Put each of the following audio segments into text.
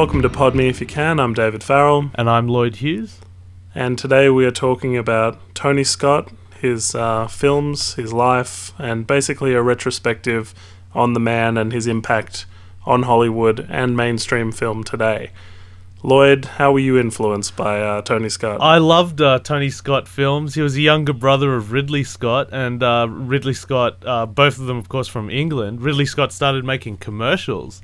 Welcome to Pod Me If You Can. I'm David Farrell, And I'm Lloyd Hughes. and today we are talking about Tony Scott, his uh, films, his life, and basically a retrospective on the man and his impact on Hollywood and mainstream film today. Lloyd, how were you influenced by uh, Tony Scott? I loved uh, Tony Scott films. He was a younger brother of Ridley Scott, and uh, Ridley Scott, uh, both of them, of course, from England. Ridley Scott started making commercials.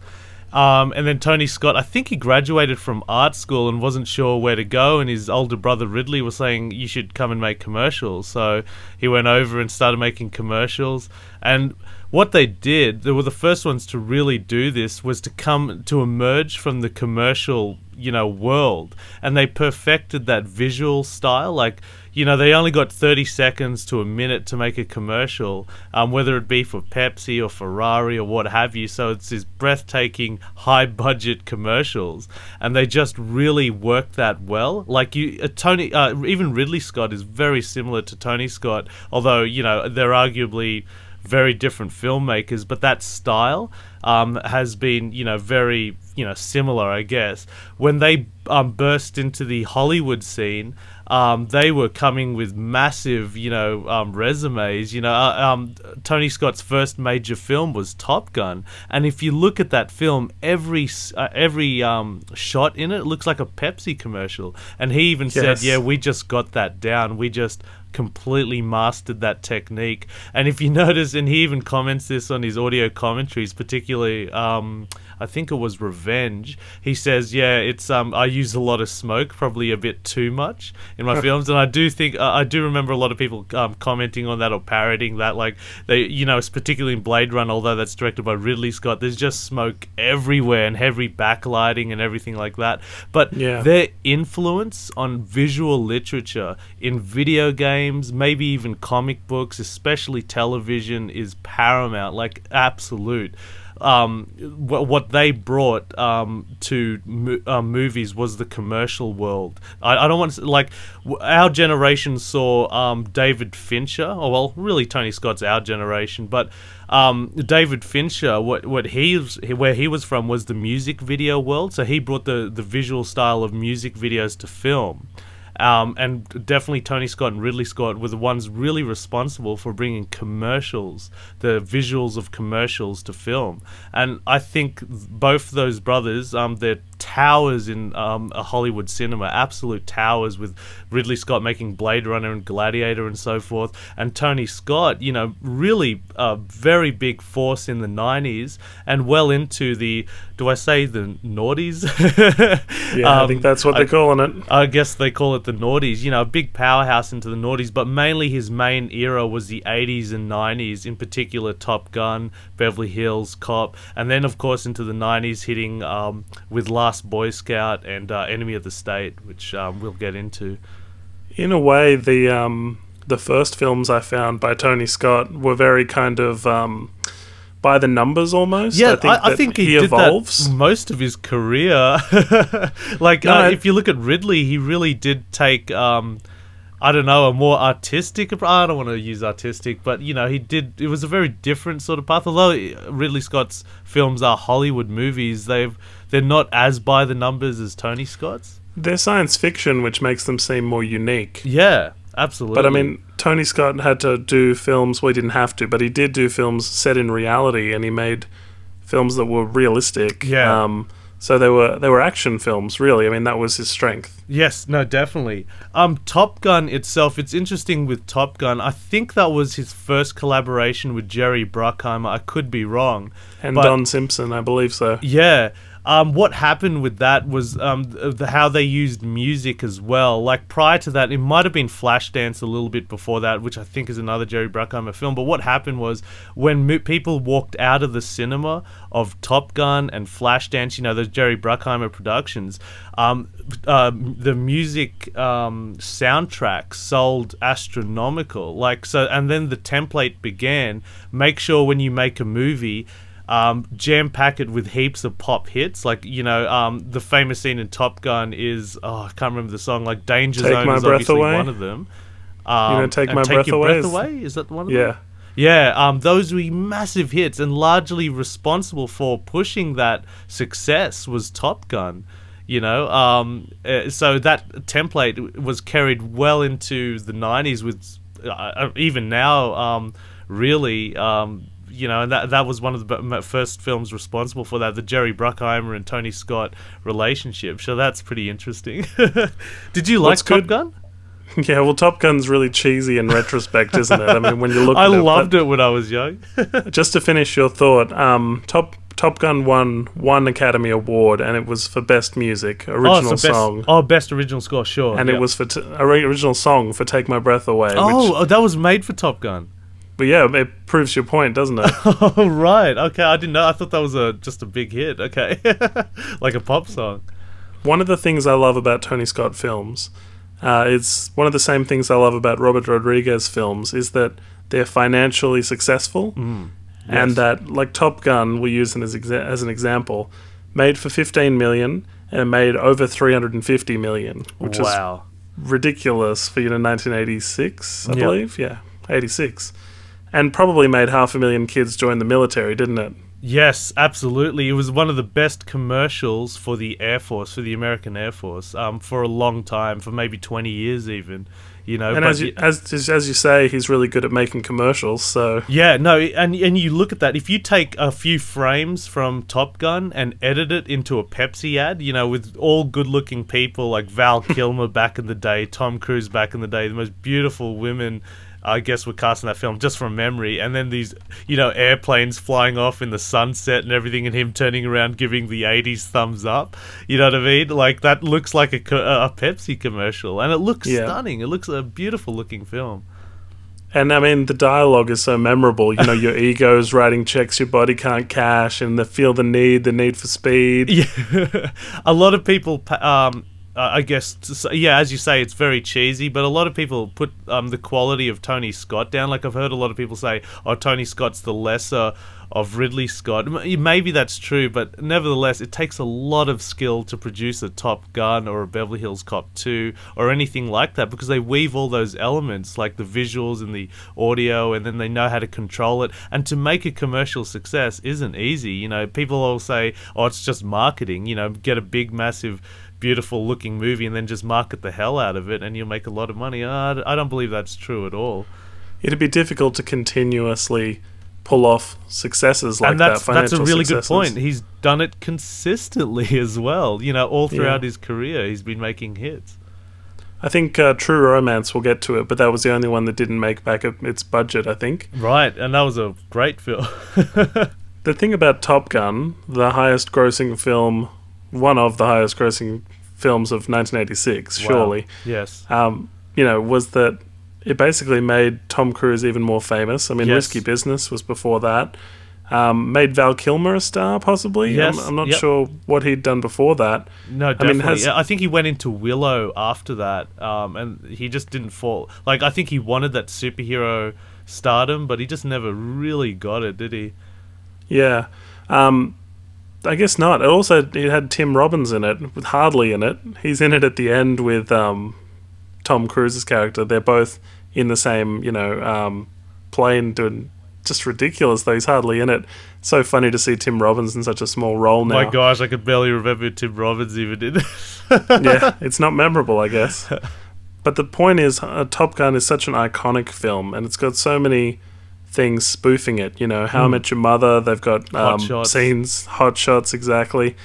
Um, and then Tony Scott, I think he graduated from art school and wasn't sure where to go. And his older brother Ridley was saying, You should come and make commercials. So he went over and started making commercials. And what they did, they were the first ones to really do this, was to come to emerge from the commercial, you know, world. And they perfected that visual style. Like, you know, they only got 30 seconds to a minute to make a commercial, um, whether it be for Pepsi or Ferrari or what have you. So it's these breathtaking, high budget commercials. And they just really work that well. Like, you, uh, Tony, uh, even Ridley Scott is very similar to Tony Scott, although, you know, they're arguably very different filmmakers, but that style um, has been, you know, very, you know, similar, I guess. When they um, burst into the Hollywood scene, um, they were coming with massive, you know, um, resumes. You know, uh, um, Tony Scott's first major film was Top Gun, and if you look at that film, every uh, every um, shot in it looks like a Pepsi commercial. And he even said, "Yeah, we just got that down. We just." completely mastered that technique and if you notice and he even comments this on his audio commentaries particularly um I think it was Revenge. He says, "Yeah, it's um I use a lot of smoke, probably a bit too much in my films." And I do think uh, I do remember a lot of people um, commenting on that or parroting that like they you know, it's particularly in Blade Runner, although that's directed by Ridley Scott, there's just smoke everywhere and heavy backlighting and everything like that. But Yeah. their influence on visual literature in video games, maybe even comic books, especially television, is paramount, like absolute. Um, wh- what they brought um, to mo- uh, movies was the commercial world. I, I don't want to like w- our generation saw um, David Fincher, or well, really Tony Scott's our generation, but um, David Fincher, what what he was, where he was from was the music video world. So he brought the the visual style of music videos to film. Um, and definitely Tony Scott and Ridley Scott were the ones really responsible for bringing commercials, the visuals of commercials to film. And I think both those brothers, um, they're towers in um, a Hollywood cinema, absolute towers with Ridley Scott making Blade Runner and Gladiator and so forth, and Tony Scott, you know, really a very big force in the 90s and well into the, do I say the noughties? yeah, I Um, think that's what they're calling it. I guess they call it the noughties, you know, a big powerhouse into the noughties, but mainly his main era was the 80s and 90s, in particular Top Gun, Beverly Hills Cop, and then, of course, into the 90s, hitting um, with Last Boy Scout and uh, Enemy of the State, which um, we'll get into. In a way, the um, the first films I found by Tony Scott were very kind of um, by the numbers almost. Yeah, I think, I, I think he, he evolves. most of his career. like, No, uh, if you look at Ridley, he really did take, um, I don't know, a more artistic. I don't want to use artistic, but you know, he did. It was a very different sort of path. Although Ridley Scott's films are Hollywood movies, they've they're not as by the numbers as Tony Scott's. They're science fiction, which makes them seem more unique. Yeah, absolutely. But I mean, Tony Scott had to do films. Well, he didn't have to, but he did do films set in reality, and he made films that were realistic. Yeah. Um, so they were they were action films, really. I mean, that was his strength. Yes, no, definitely. Um, Top Gun itself, it's interesting with Top Gun. I think that was his first collaboration with Jerry Bruckheimer. I could be wrong. And But- Don Simpson, I believe so. Yeah. Um, what happened with that was um, the, how they used music as well. Like prior to that, it might have been Flashdance a little bit before that, which I think is another Jerry Bruckheimer film. But what happened was when mo- people walked out of the cinema of Top Gun and Flashdance, you know, those Jerry Bruckheimer productions, um, uh, the music um, soundtrack sold astronomical. Like so, and then the template began. Make sure when you make a movie um, jam pack it with heaps of pop hits. Like you know, um, the famous scene in Top Gun is oh, I can't remember the song. Like Danger Take Zone My is Breath obviously Away? one of them. Um, know, Take My Take Breath Your Away Breath is- Away is that one of Yeah. them? Yeah, um, those were massive hits, and largely responsible for pushing that success was Top Gun. You know, um, uh, so that template was carried well into the '90s, with uh, even now, um, really. Um, you know, and that that was one of the first films responsible for that, the Jerry Bruckheimer and Tony Scott relationship. So that's pretty interesting. Did you like What's Top good- Gun? Yeah, well, Top Gun's really cheesy in retrospect, isn't it? I mean, when you look I at it, loved it when I was young. just to finish your thought, um, Top Top Gun won one Academy Award, and it was for best music, original oh, the best, song, Oh, best original score, sure. and yeah. it was for t- original song for "Take My Breath Away." Oh, which, oh, that was made for Top Gun. But yeah, it proves your point, doesn't it? Oh right, okay. I didn't know. I thought that was a just a big hit. Okay, like a pop song. one of the things I love about Tony Scott films, uh, it's one of the same things I love about Robert Rodriguez films, is that they're financially successful, Mm, and that like Top Gun, we use as exa- as an example, made for 15 million and made over 350 million, which is ridiculous for you know 1986, I Yep. believe, yeah, 86, and probably made half a million kids join the military, didn't it? Yes, absolutely. It was one of the best commercials for the Air Force, for the American Air Force, um, for a long time, for maybe twenty years even. You know, And as you, as as you say, he's really good at making commercials, so. Yeah, no, and and you look at that. If you take a few frames from Top Gun and edit it into a Pepsi ad, you know, with all good-looking people like Val Kilmer back in the day, Tom Cruise back in the day, the most beautiful women, I guess, were cast in that film just from memory, and then these, you know, airplanes flying off in the sunset and everything, and him turning around giving the '80s thumbs up. You know what I mean? Like that looks like a, a Pepsi commercial, and it looks Yeah. stunning. It looks a beautiful-looking film. And I mean, the dialogue is so memorable. You know, your ego's writing checks your body can't cash, and the feel the need, the need for speed. Yeah, a lot of people, um, uh, I guess, yeah, as you say, it's very cheesy, but a lot of people put um, the quality of Tony Scott down. Like I've heard a lot of people say, "Oh, Tony Scott's the lesser of Ridley Scott." Maybe that's true, but nevertheless, it takes a lot of skill to produce a Top Gun or a Beverly Hills Cop 2 or anything like that because they weave all those elements, like the visuals and the audio, and then they know how to control it. And to make a commercial success isn't easy. You know, people all say, "Oh, it's just marketing." You know, get a big, massive beautiful looking movie and then just market the hell out of it and you'll make a lot of money. Uh, I don't believe that's true at all. It'd be difficult to continuously pull off successes like and that's that. that's a really good point. He's done it consistently as well. You know, all throughout his career, he's been making hits. I think uh, True Romance. We'll get to it, but that was the only one that didn't make back its budget. I think Right, and that was a great film. the thing about Top Gun, the highest grossing film, one of the highest grossing films of 1986, Wow. surely. yes. um, you know, was that it basically made Tom Cruise even more famous. I mean, Yes. Risky Business was before that. Um, made Val Kilmer a star, possibly. Yes, I'm, I'm not yep. sure what he'd done before that. No, I definitely. mean, has- I think he went into Willow after that, um, and he just didn't fall. Like, I think he wanted that superhero stardom, but he just never really got it, did he? Yeah. Um, I guess not. It also it had Tim Robbins in it, with Hardly in it. He's in it at the end with um, Tom Cruise's character. They're both in the same, you know, um, plane doing just ridiculous though. He's hardly in it. So funny to see Tim Robbins in such a small role now. My gosh, I could barely remember Tim Robbins even did. yeah, it's not memorable, I guess. But the point is, uh, Top Gun is such an iconic film, and it's got so many things spoofing it. You know, How I Mm. Met Your Mother. They've got Hot um, Shots. scenes, hot shots, exactly.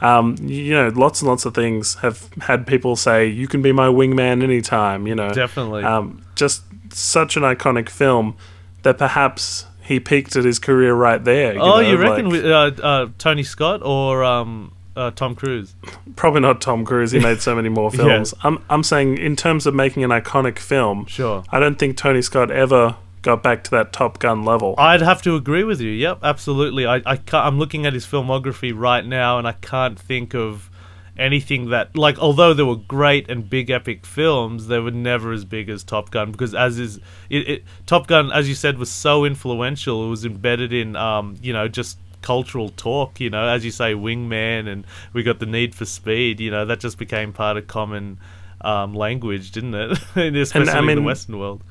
Um, you know, lots and lots of things have had people say, "You can be my wingman anytime." You know, Definitely. um, just such an iconic film that perhaps he peaked at his career right there. You oh, know, you reckon like- with uh, uh, Tony Scott or um, uh, Tom Cruise? Probably not Tom Cruise. He made so many more Yeah. films. I'm I'm saying in terms of making an iconic film, Sure. I don't think Tony Scott ever got back to that Top Gun level. I'd have to agree with you. Yep, absolutely. I, I I'm looking at his filmography right now, and I can't think of anything that like. Although there were great and big epic films, they were never as big as Top Gun because as is it, it Top Gun, as you said, was so influential. It was embedded in um, you know just cultural talk. You know, as you say, Wingman, and we got the Need for Speed. You know, that just became part of common um, language, didn't it? Especially in the Western world.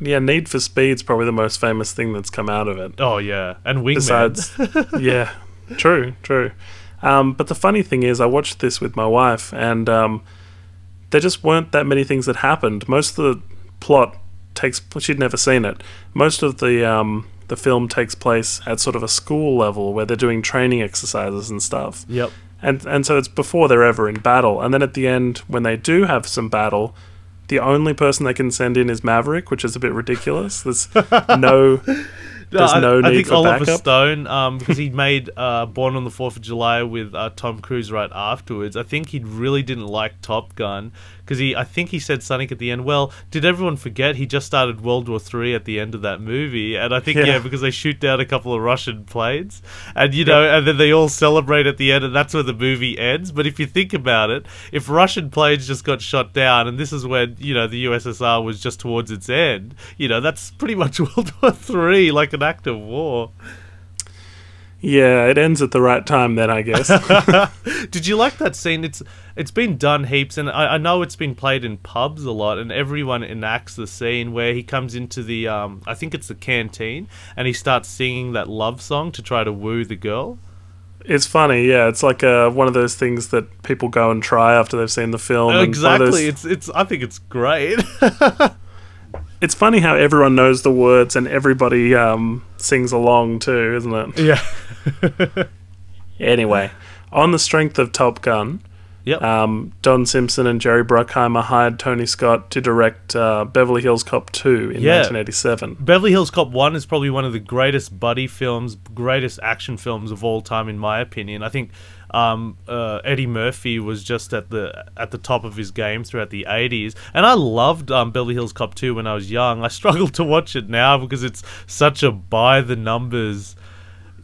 Yeah, Need for Speed's probably the most famous thing that's come out of it. Oh yeah, and Wingman. Besides, yeah, true, true. Um, but the funny thing is, I watched this with my wife, and um, there just weren't that many things that happened. Most of the plot takes she'd never seen it. Most of the um, the film takes place at sort of a school level where they're doing training exercises and stuff. yep. And and so it's before they're ever in battle. And then at the end, when they do have some battle, the only person they can send in is Maverick, which is a bit ridiculous. There's no there's I, no I need think for Oliver backup. Stone, um, because he made uh, Born on the Fourth of July with uh, Tom Cruise right afterwards. I think he really didn't like Top Gun because he, I think he said Sonic at the end. Well, did everyone forget he just started World War Three at the end of that movie? And I think yeah, Yeah. because they shoot down a couple of Russian planes, and you know, and then they all celebrate at the end, and that's where the movie ends. But if you think about it, if Russian planes just got shot down, and this is when you know the USSR was just towards its end, you know, that's pretty much World War Three, like an act of war. Yeah, it ends at the right time then, I guess. Did you like that scene? It's it's been done heaps, and I, I know it's been played in pubs a lot, and everyone enacts the scene where he comes into the um, I think it's the canteen, and he starts singing that love song to try to woo the girl. it's funny, yeah. It's like uh, one of those things that people go and try after they've seen the film. and one of exactly. those- It's it's. I think it's great. it's funny how everyone knows the words and everybody um, sings along too, isn't it? yeah. Anyway, on the strength of Top Gun, Yep. um, Don Simpson and Jerry Bruckheimer hired Tony Scott to direct uh, Beverly Hills Cop 2 in Yeah. 1987. Beverly Hills Cop 1 is probably one of the greatest buddy films, greatest action films of all time, in my opinion. I think um, uh, Eddie Murphy was just at the at the top of his game throughout the 80s. And I loved um, Beverly Hills Cop 2 when I was young. I struggle to watch it now because it's such a by the numbers,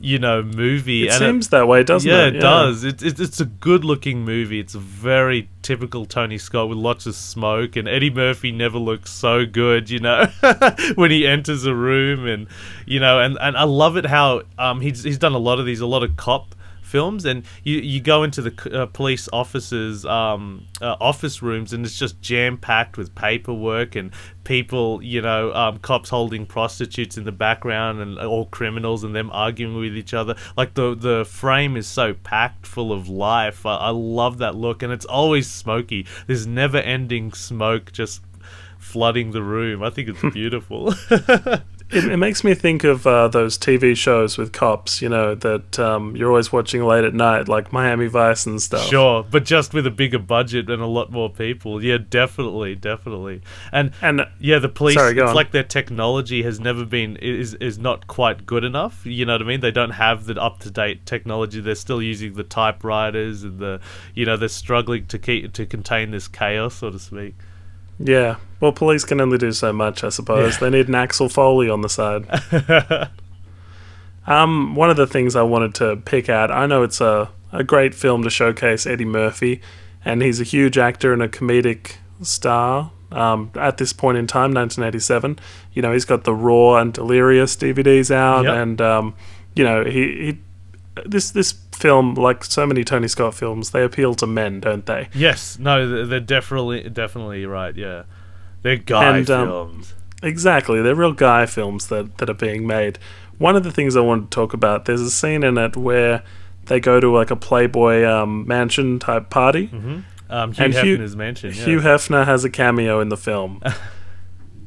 you know, movie. It and seems that way, doesn't yeah, it? Yeah, it does. It, it, it's a good looking movie. It's a very typical Tony Scott with lots of smoke, and Eddie Murphy never looks so good, you know, when he enters a room, and you know, and, and I love it how um he's he's done a lot of these, a lot of cop films, and you you go into the uh, police officers um uh, office rooms, and it's just jam packed with paperwork and people, you know, um, cops holding prostitutes in the background and all criminals and them arguing with each other. Like the the frame is so packed full of life. I, I love that look, and it's always smoky. There's never ending smoke just flooding the room. I think it's beautiful. It, it makes me think of uh, those TV shows with cops, you know, that um, you're always watching late at night, like Miami Vice and stuff. Sure, but just with a bigger budget and a lot more people. Yeah, definitely, definitely. And And yeah, the police. Sorry, it's on. like their technology has never been is is not quite good enough. You know what I mean? They don't have the up to date technology. They're still using the typewriters and the you know they're struggling to keep to contain this chaos, so to speak. Yeah, well, police can only do so much, I suppose. Yeah. They need an Axel Foley on the side. um, one of the things I wanted to pick out, I know it's a, a great film to showcase Eddie Murphy, and he's a huge actor and a comedic star. Um, at this point in time, 1987, you know he's got the Raw and Delirious DVDs out, Yep. and um, you know he, he this this film, like so many Tony Scott films, they appeal to men, don't they? Yes, no, they're- definitely definitely right. Yeah, they're guy And, um, films. Exactly, they're real guy films that, that are being made. One of the things I wanted to talk about, there's a scene in it where they go to like a Playboy um, mansion type party. Um, Hugh and Hugh- Hefner's mentioned. Yeah. Hugh Hefner has a cameo in the film.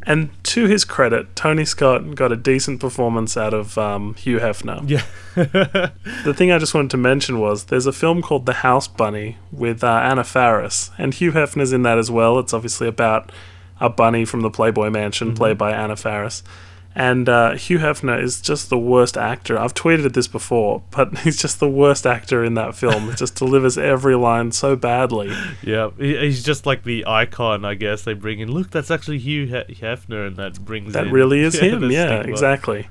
and to his credit, Tony Scott got a decent performance out of um, Hugh Hefner. yeah. The thing I just wanted to mention was there's a film called The House Bunny with uh, Anna Faris, and Hugh Hefner's in that as well. It's obviously about a bunny from the Playboy Mansion, played by Anna Faris. And uh, Hugh Hefner is just the worst actor. I've tweeted this before, but he's just the worst actor in that film. He just delivers every line so badly. Yeah, he's just like the icon, I guess. They bring in. Look, that's actually Hugh he- Hefner, and that brings That in- really is yeah, him. Yeah, exactly.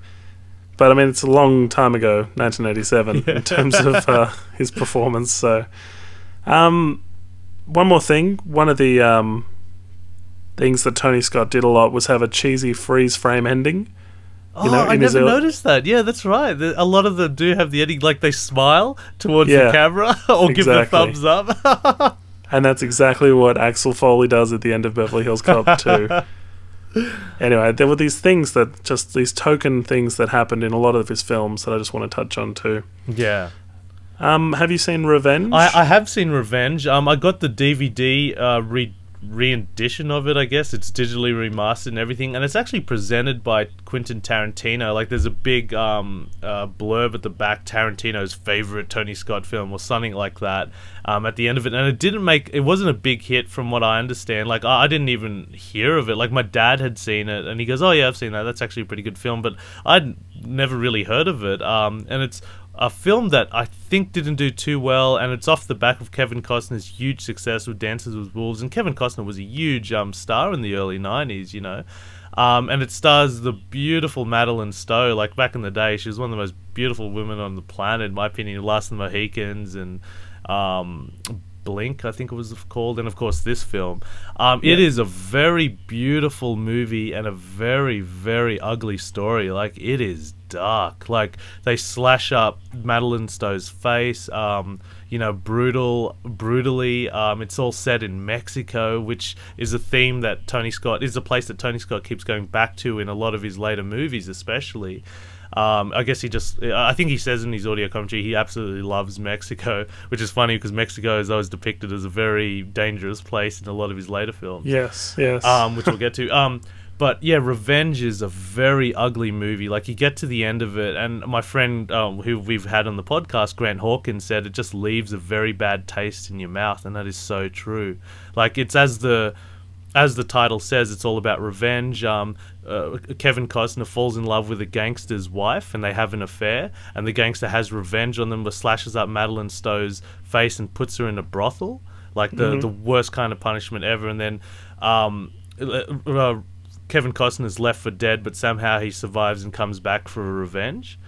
But I mean, it's a long time ago, 1987, in terms of uh, his performance. So, um, one more thing. One of the um, things that Tony Scott did a lot was have a cheesy freeze frame ending. Oh, know, I in his never noticed that. Yeah, that's right. The- A lot of them do have the ending, like they smile towards Yeah, the camera or give the exactly. thumbs up. And that's exactly what Axel Foley does at the end of Beverly Hills Cop 2. anyway, there were these things that just these token things that happened in a lot of his films that I just want to touch on too. Yeah. Um, have you seen Revenge? I, I have seen Revenge. Um, I got the DVD uh, re re-edition of it. I guess it's digitally remastered and everything, and it's actually presented by Quentin Tarantino. Like, there's a big um, uh, blurb at the back, Tarantino's favorite Tony Scott film, or something like that. Um, at the end of it, and it didn't make. It wasn't a big hit, from what I understand. Like, I, I didn't even hear of it. Like, my dad had seen it, and he goes, "Oh yeah, I've seen that. That's actually a pretty good film," but I'd never really heard of it. Um, and it's a film that I think didn't do too well, and it's off the back of Kevin Costner's huge success with Dances with Wolves, and Kevin Costner was a huge um, star in the early '90s, you know. Um, and it stars the beautiful Madeleine Stowe. Like back in the day, she was one of the most beautiful women on the planet, in my opinion. Last of the Mohicans and um, Blink, I think it was called, and of course this film. Um, yeah. It is a very beautiful movie and a very, very ugly story. Like it is dark. Like they slash up Madeleine Stowe's face. Um, you know, brutal, brutally. Um, it's all set in Mexico, which is a theme that Tony Scott is a place that Tony Scott keeps going back to in a lot of his later movies, especially. Um, I guess he just, I think he says in his audio commentary he absolutely loves Mexico, which is funny because Mexico is always depicted as a very dangerous place in a lot of his later films. Yes, yes. Um, which we'll get to. But yeah, Revenge is a very ugly movie. Like you get to the end of it, and my friend um, who we've had on the podcast, Grant Hawkins, said it just leaves a very bad taste in your mouth, and that is so true. Like it's as the as the title says, it's all about revenge. Um, uh, Kevin Costner falls in love with a gangster's wife, and they have an affair. And the gangster has revenge on them, but slashes up Madeleine Stowe's face and puts her in a brothel, like the mm-hmm. the worst kind of punishment ever. And then um, uh, uh Kevin Costner is left for dead, but somehow he survives and comes back for a revenge.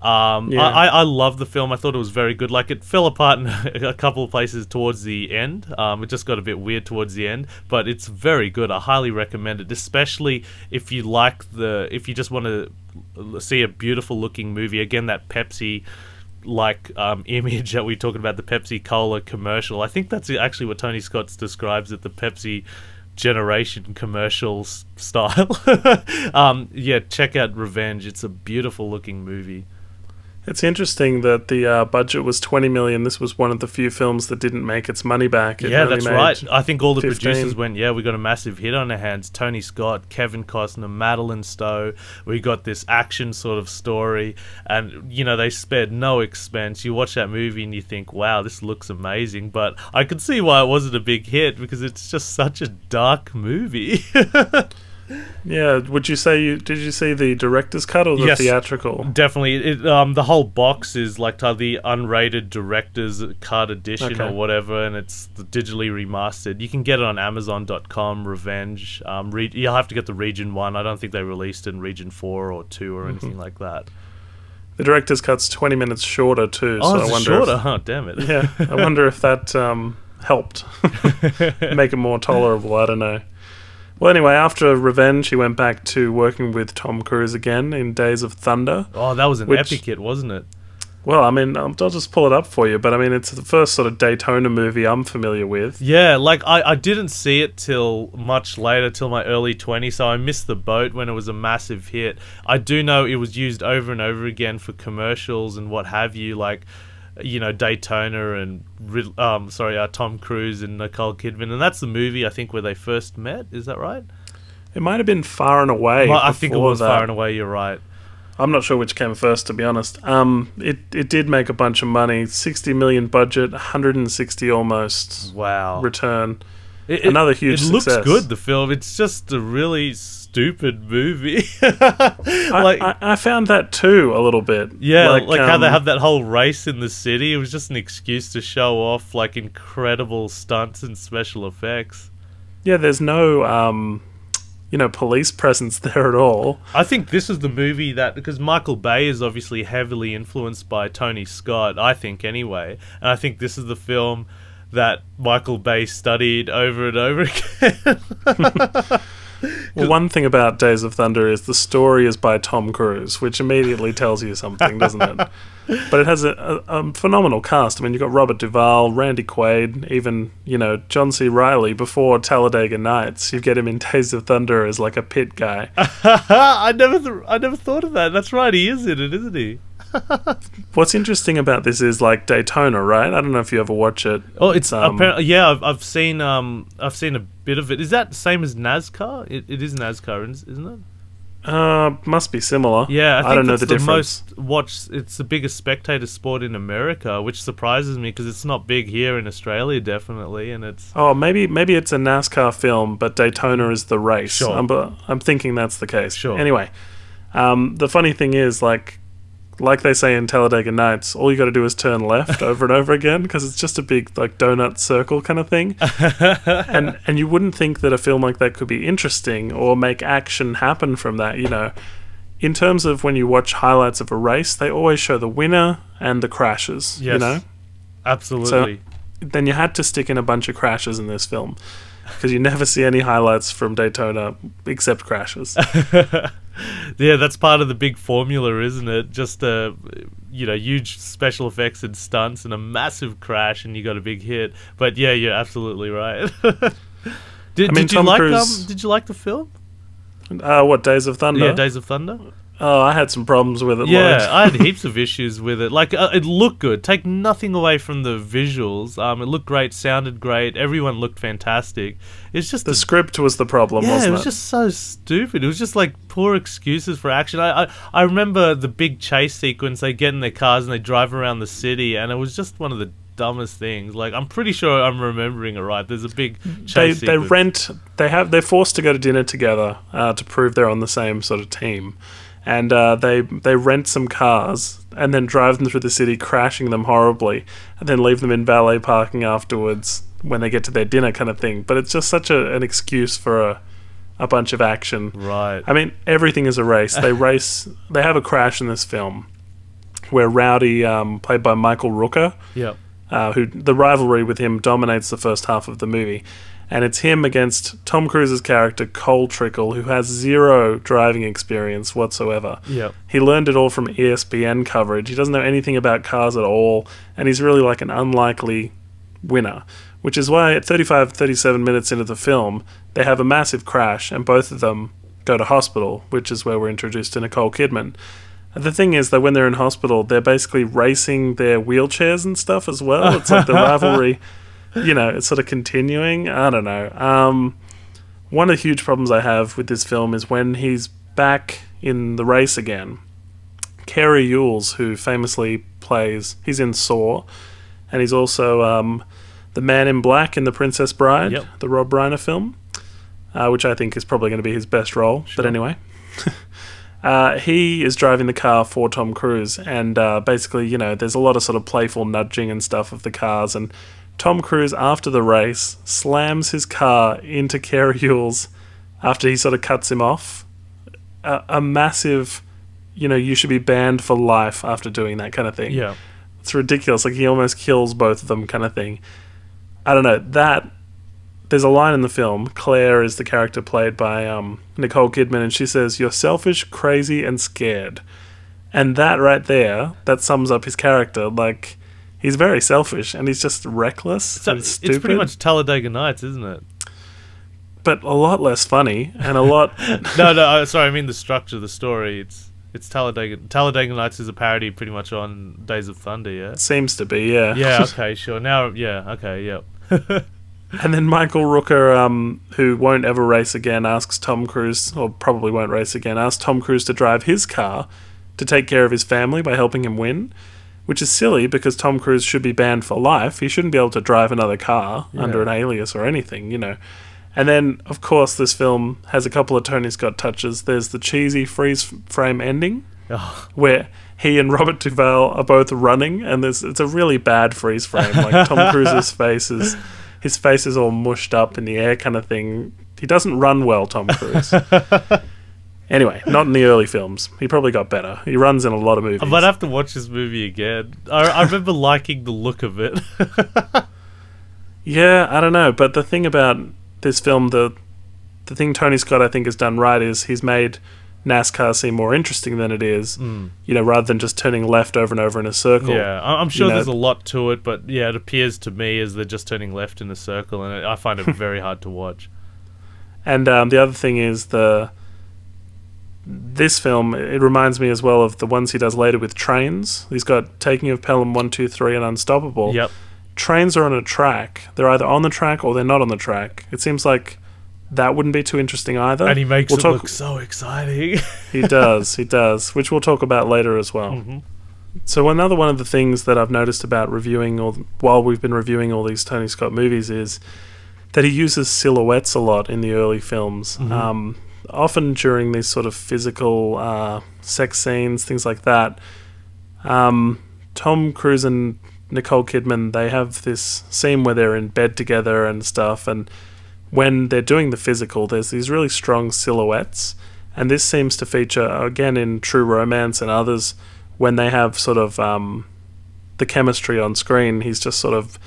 Um, yeah. I, I love the film. I thought it was very good. Like it fell apart in a couple of places towards the end. Um, it just got a bit weird towards the end, but it's very good. I highly recommend it, especially if you like the if you just want to see a beautiful looking movie. Again, that Pepsi like um, image that we talking about the Pepsi Cola commercial. I think that's actually what Tony Scott describes it the Pepsi generation commercial style. um, yeah, check out Revenge. It's a beautiful looking movie. It's interesting that the uh, budget was 20 million. This was one of the few films that didn't make its money back. It yeah, that's right. I think all the 15. producers went, yeah, we got a massive hit on our hands. Tony Scott, Kevin Costner, Madeleine Stowe. We got this action sort of story. And, you know, they spared no expense. You watch that movie and you think, wow, this looks amazing. But I can see why it wasn't a big hit because it's just such a dark movie. Yeah, would you say you did you see the director's cut or the yes, theatrical? Definitely. It, um, the whole box is like the unrated director's cut edition okay. or whatever, and it's digitally remastered. You can get it on Amazon.com. Revenge. Um, re- you'll have to get the Region One. I don't think they released in Region Four or Two or mm-hmm. anything like that. The director's cut's twenty minutes shorter too. Oh, so it's I wonder shorter. If, oh, damn it. Yeah, I wonder if that um, helped make it more tolerable. I don't know. Well, anyway, after Revenge, he went back to working with Tom Cruise again in Days of Thunder. Oh, that was an which, epic hit, wasn't it? Well, I mean, I'll, I'll just pull it up for you, but I mean, it's the first sort of Daytona movie I'm familiar with. Yeah, like I, I didn't see it till much later, till my early 20s, so I missed the boat when it was a massive hit. I do know it was used over and over again for commercials and what have you, like you know Daytona and um sorry uh, Tom Cruise and Nicole Kidman. And that's the movie I think where they first met. Is that right? It might have been Far and Away well, I think it was that. Far and Away you're right. I'm not sure which came first to be honest. Um it it did make a bunch of money. 60 million budget 160 almost wow. return. It, another huge it success. looks good the film. It's just a really stupid movie. like I, I, found that too a little bit. Yeah, like, like um, how they um, have that whole race in the city. It was just an excuse to show off like incredible stunts and special effects. Yeah, there's no um, you know, police presence there at all. I think this is the movie that because Michael Bay is obviously heavily influenced by Tony Scott. I think anyway, and I think this is the film that Michael Bay studied over and over again. Well, one thing about Days of Thunder is the story is by Tom Cruise, which immediately tells you something, doesn't it? But it has a, a, a phenomenal cast. I mean, you've got Robert Duvall, Randy Quaid, even, you know, John C. Reilly before Talladega Nights. You get him in Days of Thunder as like a pit guy. I never, th- I never thought of that. That's right. He is in it, isn't he? What's interesting about this is like Daytona, right? I don't know if you ever watch it. Oh, it's um, apparently yeah. I've, I've seen um I've seen a bit of it. Is that the same as NASCAR? It, it is NASCAR, isn't it? Uh, must be similar. Yeah, I, think don't know the the, difference. most watched. It's the biggest spectator sport in America, which surprises me because it's not big here in Australia, definitely, and it's Oh, maybe maybe it's a NASCAR film, but Daytona is the race. Sure. I'm, I'm thinking that's the case. Sure. Anyway, um, the funny thing is, like, like they say in Talladega Nights, all you got to do is turn left over and over again because it's just a big like donut circle kind of thing. and and you wouldn't think that a film like that could be interesting or make action happen from that. You know, in terms of when you watch highlights of a race, they always show the winner and the crashes. You Yes. know absolutely. So, then you had to stick in a bunch of crashes in this film because you never see any highlights from Daytona except crashes. yeah, that's part of the big formula, isn't it? Just uh, you know, huge special effects and stunts and a massive crash, and you got a big hit. But yeah, you're absolutely right. did, I mean, did you like Cruise- um? Did you like the film? Uh, what Days of Thunder? Yeah, Days of Thunder. Oh, I had some problems with it. Yeah, I had heaps of issues with it. Like, uh, it looked good. Take nothing away from the visuals. Um, it looked great, sounded great. Everyone looked fantastic. It's just the a- script was the problem, yeah, wasn't it was just so stupid. It was just like poor excuses for action. I, I I remember the big chase sequence. They get in their cars and they drive around the city, and it was just one of the dumbest things. Like, I'm pretty sure I'm remembering it right. There's a big they chase. they sequence. rent they have they're forced to go to dinner together uh, to prove they're on the same sort of team, and uh, they they rent some cars and then drive them through the city, crashing them horribly, and then leave them in valet parking afterwards when they get to their dinner, kind of thing. But it's just such a, an excuse for a a bunch of action. Right. I mean, everything is a race. They race. They have a crash in this film where Rowdy, um, played by Michael Rooker, Yep. uh, who the rivalry with him dominates the first half of the movie, and it's him against Tom Cruise's character Cole Trickle, who has zero driving experience whatsoever. Yep. He learned it all from ESPN coverage. He doesn't know anything about cars at all, and he's really like an unlikely winner. Which is why at 35, 37 minutes into the film, they have a massive crash, and both of them go to hospital, which is where we're introduced to Nicole Kidman. The thing is that when they're in hospital, they're basically racing their wheelchairs and stuff as well. It's like the rivalry, you know, it's sort of continuing. I don't know. Um, one of the huge problems I have with this film is when he's back in the race again. Cary Elwes, who famously plays, he's in Saw, and he's also um, the Man in Black in The Princess Bride, Yep. the Rob Reiner film, uh, which I think is probably going to be his best role. But anyway, uh, he is driving the car for Tom Cruise, and uh, basically, you know, there's a lot of sort of playful nudging and stuff of the cars, and Tom Cruise, after the race, slams his car into Cary Elwes after he sort of cuts him off. A, a massive, you know, you should be banned for life after doing that kind of thing. Yeah. It's ridiculous. Like he almost kills both of them, kind of thing. I don't know that. There's a line in the film. Claire is the character played by um, Nicole Kidman, and she says, "You're selfish, crazy, and scared." And that right there, that sums up his character. Like he's very selfish, and he's just reckless So and it's stupid. pretty much Talladega Nights, isn't it? but a lot less funny, and a lot. no, no. uh, Sorry, I mean the structure of the story. It's it's Talladega. Talladega Nights is a parody, pretty much on Days of Thunder. Yeah. seems to be, yeah. Yeah. Okay. Sure. Now. Yeah. Okay. Yep. And then Michael Rooker, um, who won't ever race again, asks Tom Cruise, or probably won't race again, asks Tom Cruise to drive his car to take care of his family by helping him win, which is silly because Tom Cruise should be banned for life. He shouldn't be able to drive another car under an alias or anything, you know. And then, of course, this film has a couple of Tony Scott touches. There's the cheesy freeze frame ending Oh, where he and Robert Duvall are both running, and there's it's a really bad freeze frame. Like Tom Cruise's face is his face is all mushed up in the air, kind of thing. He doesn't run well, Tom Cruise. anyway, not in the early films. He probably got better. He runs in a lot of movies. I might have to watch this movie again. I, I remember liking the look of it. Yeah, I don't know, but the thing about this film, the the thing Tony Scott I think has done right is he's made NASCAR seem more interesting than it is. Mm. You know, rather than just turning left over and over in a circle. Yeah, I'm sure you know- there's a lot to it, but yeah, it appears to me as they're just turning left in a circle, and I find it very hard to watch. And um, the other thing is the this film. It reminds me as well of the ones he does later with trains. He's got Taking of Pelham One, Two, Three, and Unstoppable. Yep. Trains are on a track. They're either on the track or they're not on the track. It seems like that wouldn't be too interesting either. And he makes We'll it talk- look so exciting. He does. He does. Which we'll talk about later as well. Mhm. So another one of the things that I've noticed about reviewing all while we've been reviewing all these Tony Scott movies is that he uses silhouettes a lot in the early films. Mhm. Um, often during these sort of physical uh, sex scenes, things like that. Um, Tom Cruise and Nicole Kidman they have this scene where they're in bed together and stuff, and when they're doing the physical, there's these really strong silhouettes, and this seems to feature again in True Romance and others when they have sort of um, the chemistry on screen. He's just sort of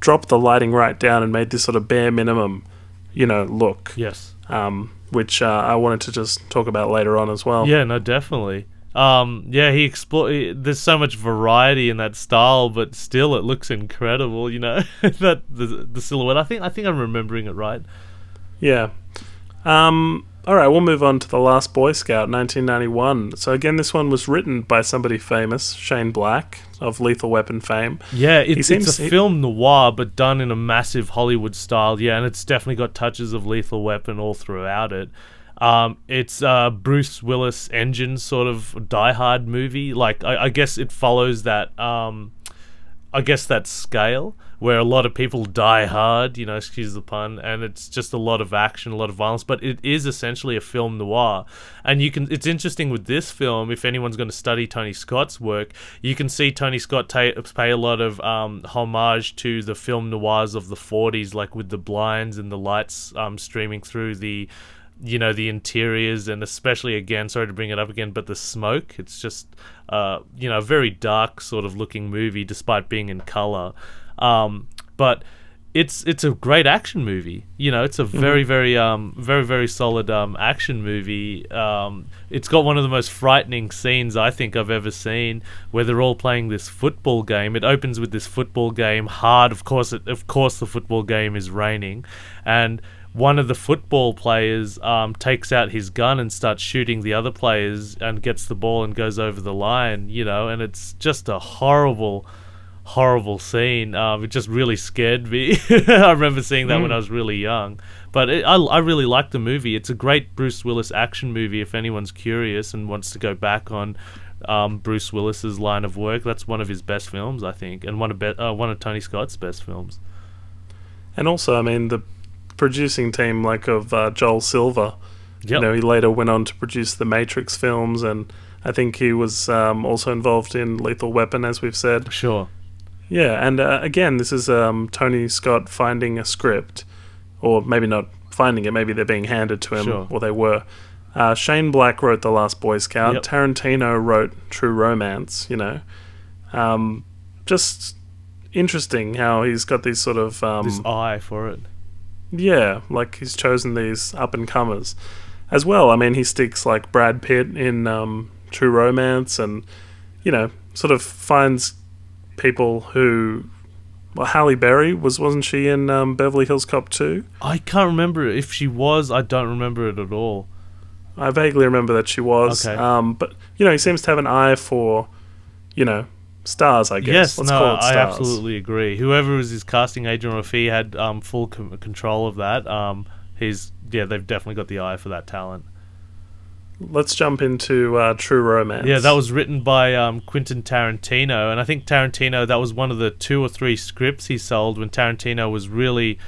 dropped the lighting right down and made this sort of bare minimum, you know, look, yes. um, which uh, I wanted to just talk about later on as well. Yeah, no, definitely. Um, yeah, he explore. There's so much variety in that style, but still, it looks incredible. You know that the the silhouette. I think I think I'm remembering it right. Yeah. Um, all right, we'll move on to The Last Boy Scout, 1991. So, again, this one was written by somebody famous, Shane Black of Lethal Weapon fame. Yeah, it's, seems- it's a he- film noir, but done in a massive Hollywood style. Yeah, and it's definitely got touches of Lethal Weapon all throughout it. Um, it's uh, Bruce Willis engine sort of Die Hard movie. Like I, I guess it follows that. Um, I guess that scale where a lot of people die hard, you know, excuse the pun, and it's just a lot of action, a lot of violence, but it is essentially a film noir. And you can it's interesting with this film if anyone's going to study Tony Scott's work, you can see Tony Scott ta- pay a lot of um, homage to the film noirs of the 40s like with the blinds and the lights um, streaming through the you know the interiors and especially again sorry to bring it up again but the smoke it's just uh you know a very dark sort of looking movie despite being in color um but it's it's a great action movie. You know it's a very very um very very solid um action movie. Um it's got one of the most frightening scenes i think i've ever seen where they're all playing this football game. It opens with this football game hard. Of course it, of course the football game is raining. And one of the football players um, takes out his gun and starts shooting the other players and gets the ball and goes over the line, you know, and it's just a horrible, horrible scene. Um, it just really scared me. I remember seeing that when I was really young. But it, I, I really like the movie. It's a great Bruce Willis action movie if anyone's curious and wants to go back on um, Bruce Willis's line of work. That's one of his best films, I think, and one of, be- uh, one of Tony Scott's best films. And also, I mean, the producing team, like of uh, Joel Silver, Yep. you know, he later went on to produce the Matrix films, and I think he was um, also involved in Lethal Weapon, as we've said. Sure. Yeah, and uh, again, this is um, Tony Scott finding a script, or maybe not finding it, maybe they're being handed to him, Sure. or they were. Uh, Shane Black wrote The Last Boy Scout. Yep. Tarantino wrote True Romance, you know. Um, just interesting how he's got these sort of. Um, This eye for it. yeah, like he's chosen these up and comers as well. I mean, he sticks like Brad Pitt in um, True Romance, and you know, sort of finds people who. Well, Halle Berry was wasn't she in um, Beverly Hills Cop two? I can't remember if she was. I don't remember it at all. I vaguely remember that she was. Okay. Um, but you know, he seems to have an eye for, you know, stars. I guess. yes, Let's no, call it I absolutely agree. Whoever was his casting agent, or if he had um, full control of that, um, he's yeah, they've definitely got the eye for that talent. Let's jump into uh, True Romance. Yeah, that was written by um, Quentin Tarantino, and I think Tarantino that was one of the two or three scripts he sold when Tarantino was really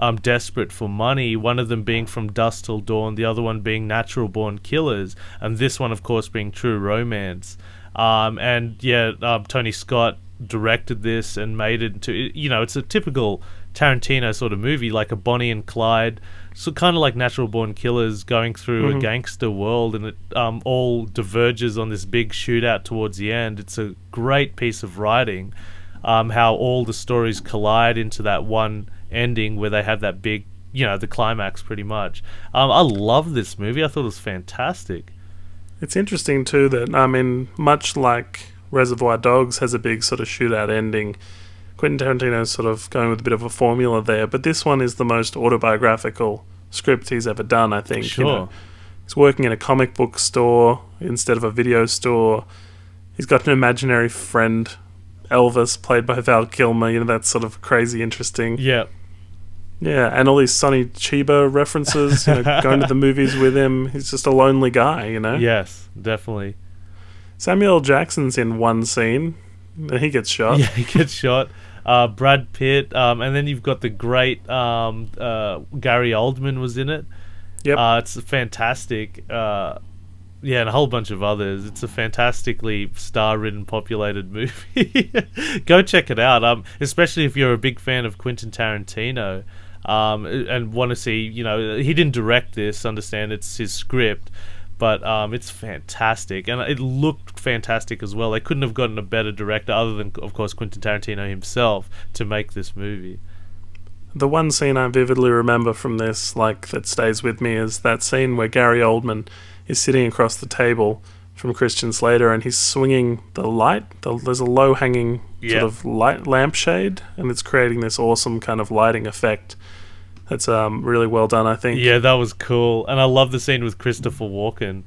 um, desperate for money. One of them being From Dusk Till Dawn, the other one being Natural Born Killers, and this one, of course, being True Romance. Um, and yeah, um, Tony Scott directed this and made it into you know it's a typical Tarantino sort of movie, like a Bonnie and Clyde, so kind of like Natural Born Killers going through a Mhm. gangster world, and it um, all diverges on this big shootout towards the end. It's a great piece of writing, um, how all the stories collide into that one ending where they have that big you know the climax pretty much. Um, I love this movie. I thought it was fantastic. It's interesting too that I mean, much like Reservoir Dogs has a big sort of shootout ending. Quentin Tarantino's sort of going with a bit of a formula there, but this one is the most autobiographical script he's ever done. I think. Sure. You know, he's working in a comic book store instead of a video store. He's got an imaginary friend, Elvis, played by Val Kilmer. You know, that's sort of crazy interesting. Yeah. Yeah, and all these Sonny Chiba references, you know, going to the movies with him. He's just a lonely guy, you know? Yes, definitely. Samuel Jackson's in one scene, and he gets shot. Yeah, he gets shot. Uh, Brad Pitt, um, and then you've got the great um, uh, Gary Oldman was in it. Yep. Uh, it's fantastic. Uh, yeah, and a whole bunch of others. It's a fantastically star-ridden, populated movie. Go check it out. Um, especially if you're a big fan of Quentin Tarantino, um, and want to see. You know, he didn't direct this. Understand it's his script, but um, it's fantastic, and it looked fantastic as well. They couldn't have gotten a better director, other than, of course, Quentin Tarantino himself, to make this movie. The one scene I vividly remember from this, like that stays with me, is that scene where Gary Oldman is sitting across the table from Christian Slater and he's swinging the light. The, there's a low hanging Yeah. sort of light lampshade, and it's creating this awesome kind of lighting effect. That's um, really well done, I think. Yeah, that was cool, and I love the scene with Christopher Walken.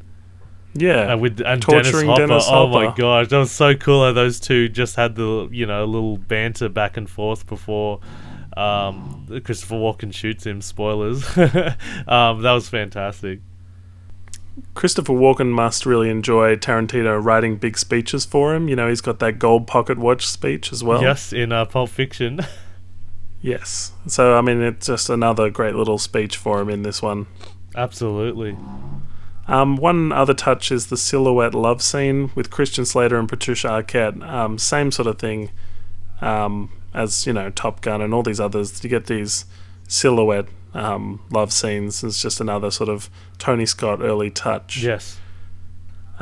Yeah. and with and Torturing Dennis Hopper. Dennis Oh my gosh, that was so cool how those two just had the you know little banter back and forth before um, Christopher Walken shoots him. Spoilers. um, that was fantastic. Christopher Walken must really enjoy Tarantino writing big speeches for him. You know, he's got that gold pocket watch speech as well. yes, in uh, Pulp Fiction. Yes. So, I mean, it's just another great little speech for him in this one. Absolutely. Um, one other touch is the silhouette love scene with Christian Slater and Patricia Arquette. Um, same sort of thing um, as, you know, Top Gun and all these others. You get these silhouette um, love scenes. It's just another sort of Tony Scott early touch. Yes.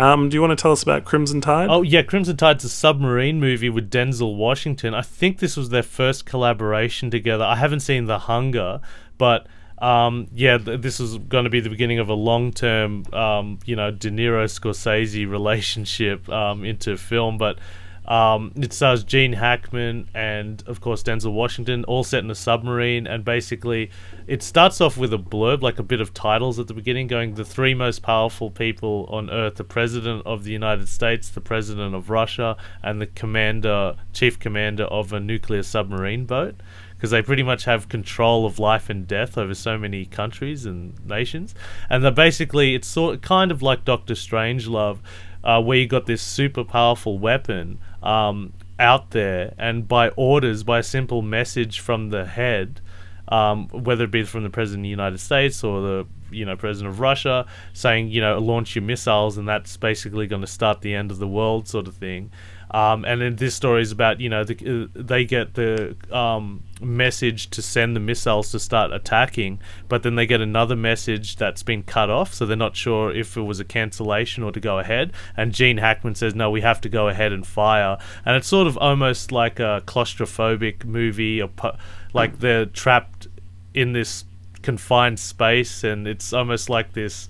Um, do you want to tell us about Crimson Tide? Oh yeah, Crimson Tide's a submarine movie with Denzel Washington. I think this was their first collaboration together. I haven't seen The Hunger, but um, yeah, th- this is going to be the beginning of a long-term, um, you know, De Niro Scorsese relationship um, into film. But um, it stars Gene Hackman and, of course, Denzel Washington, all set in a submarine. And basically, it starts off with a blurb, like a bit of titles at the beginning, going the three most powerful people on Earth: the President of the United States, the President of Russia, and the commander, chief commander of a nuclear submarine boat. Because they pretty much have control of life and death over so many countries and nations, and they're basically it's sort kind of like Doctor Strangelove, uh, where you got this super powerful weapon um, out there, and by orders, by a simple message from the head, um, whether it be from the president of the United States or the you know president of Russia, saying you know launch your missiles, and that's basically going to start the end of the world, sort of thing. Um, and then this story is about you know the, uh, they get the um, message to send the missiles to start attacking, but then they get another message that's been cut off, so they're not sure if it was a cancellation or to go ahead. And Gene Hackman says no, we have to go ahead and fire. And it's sort of almost like a claustrophobic movie, or pu- like they're trapped in this confined space, and it's almost like this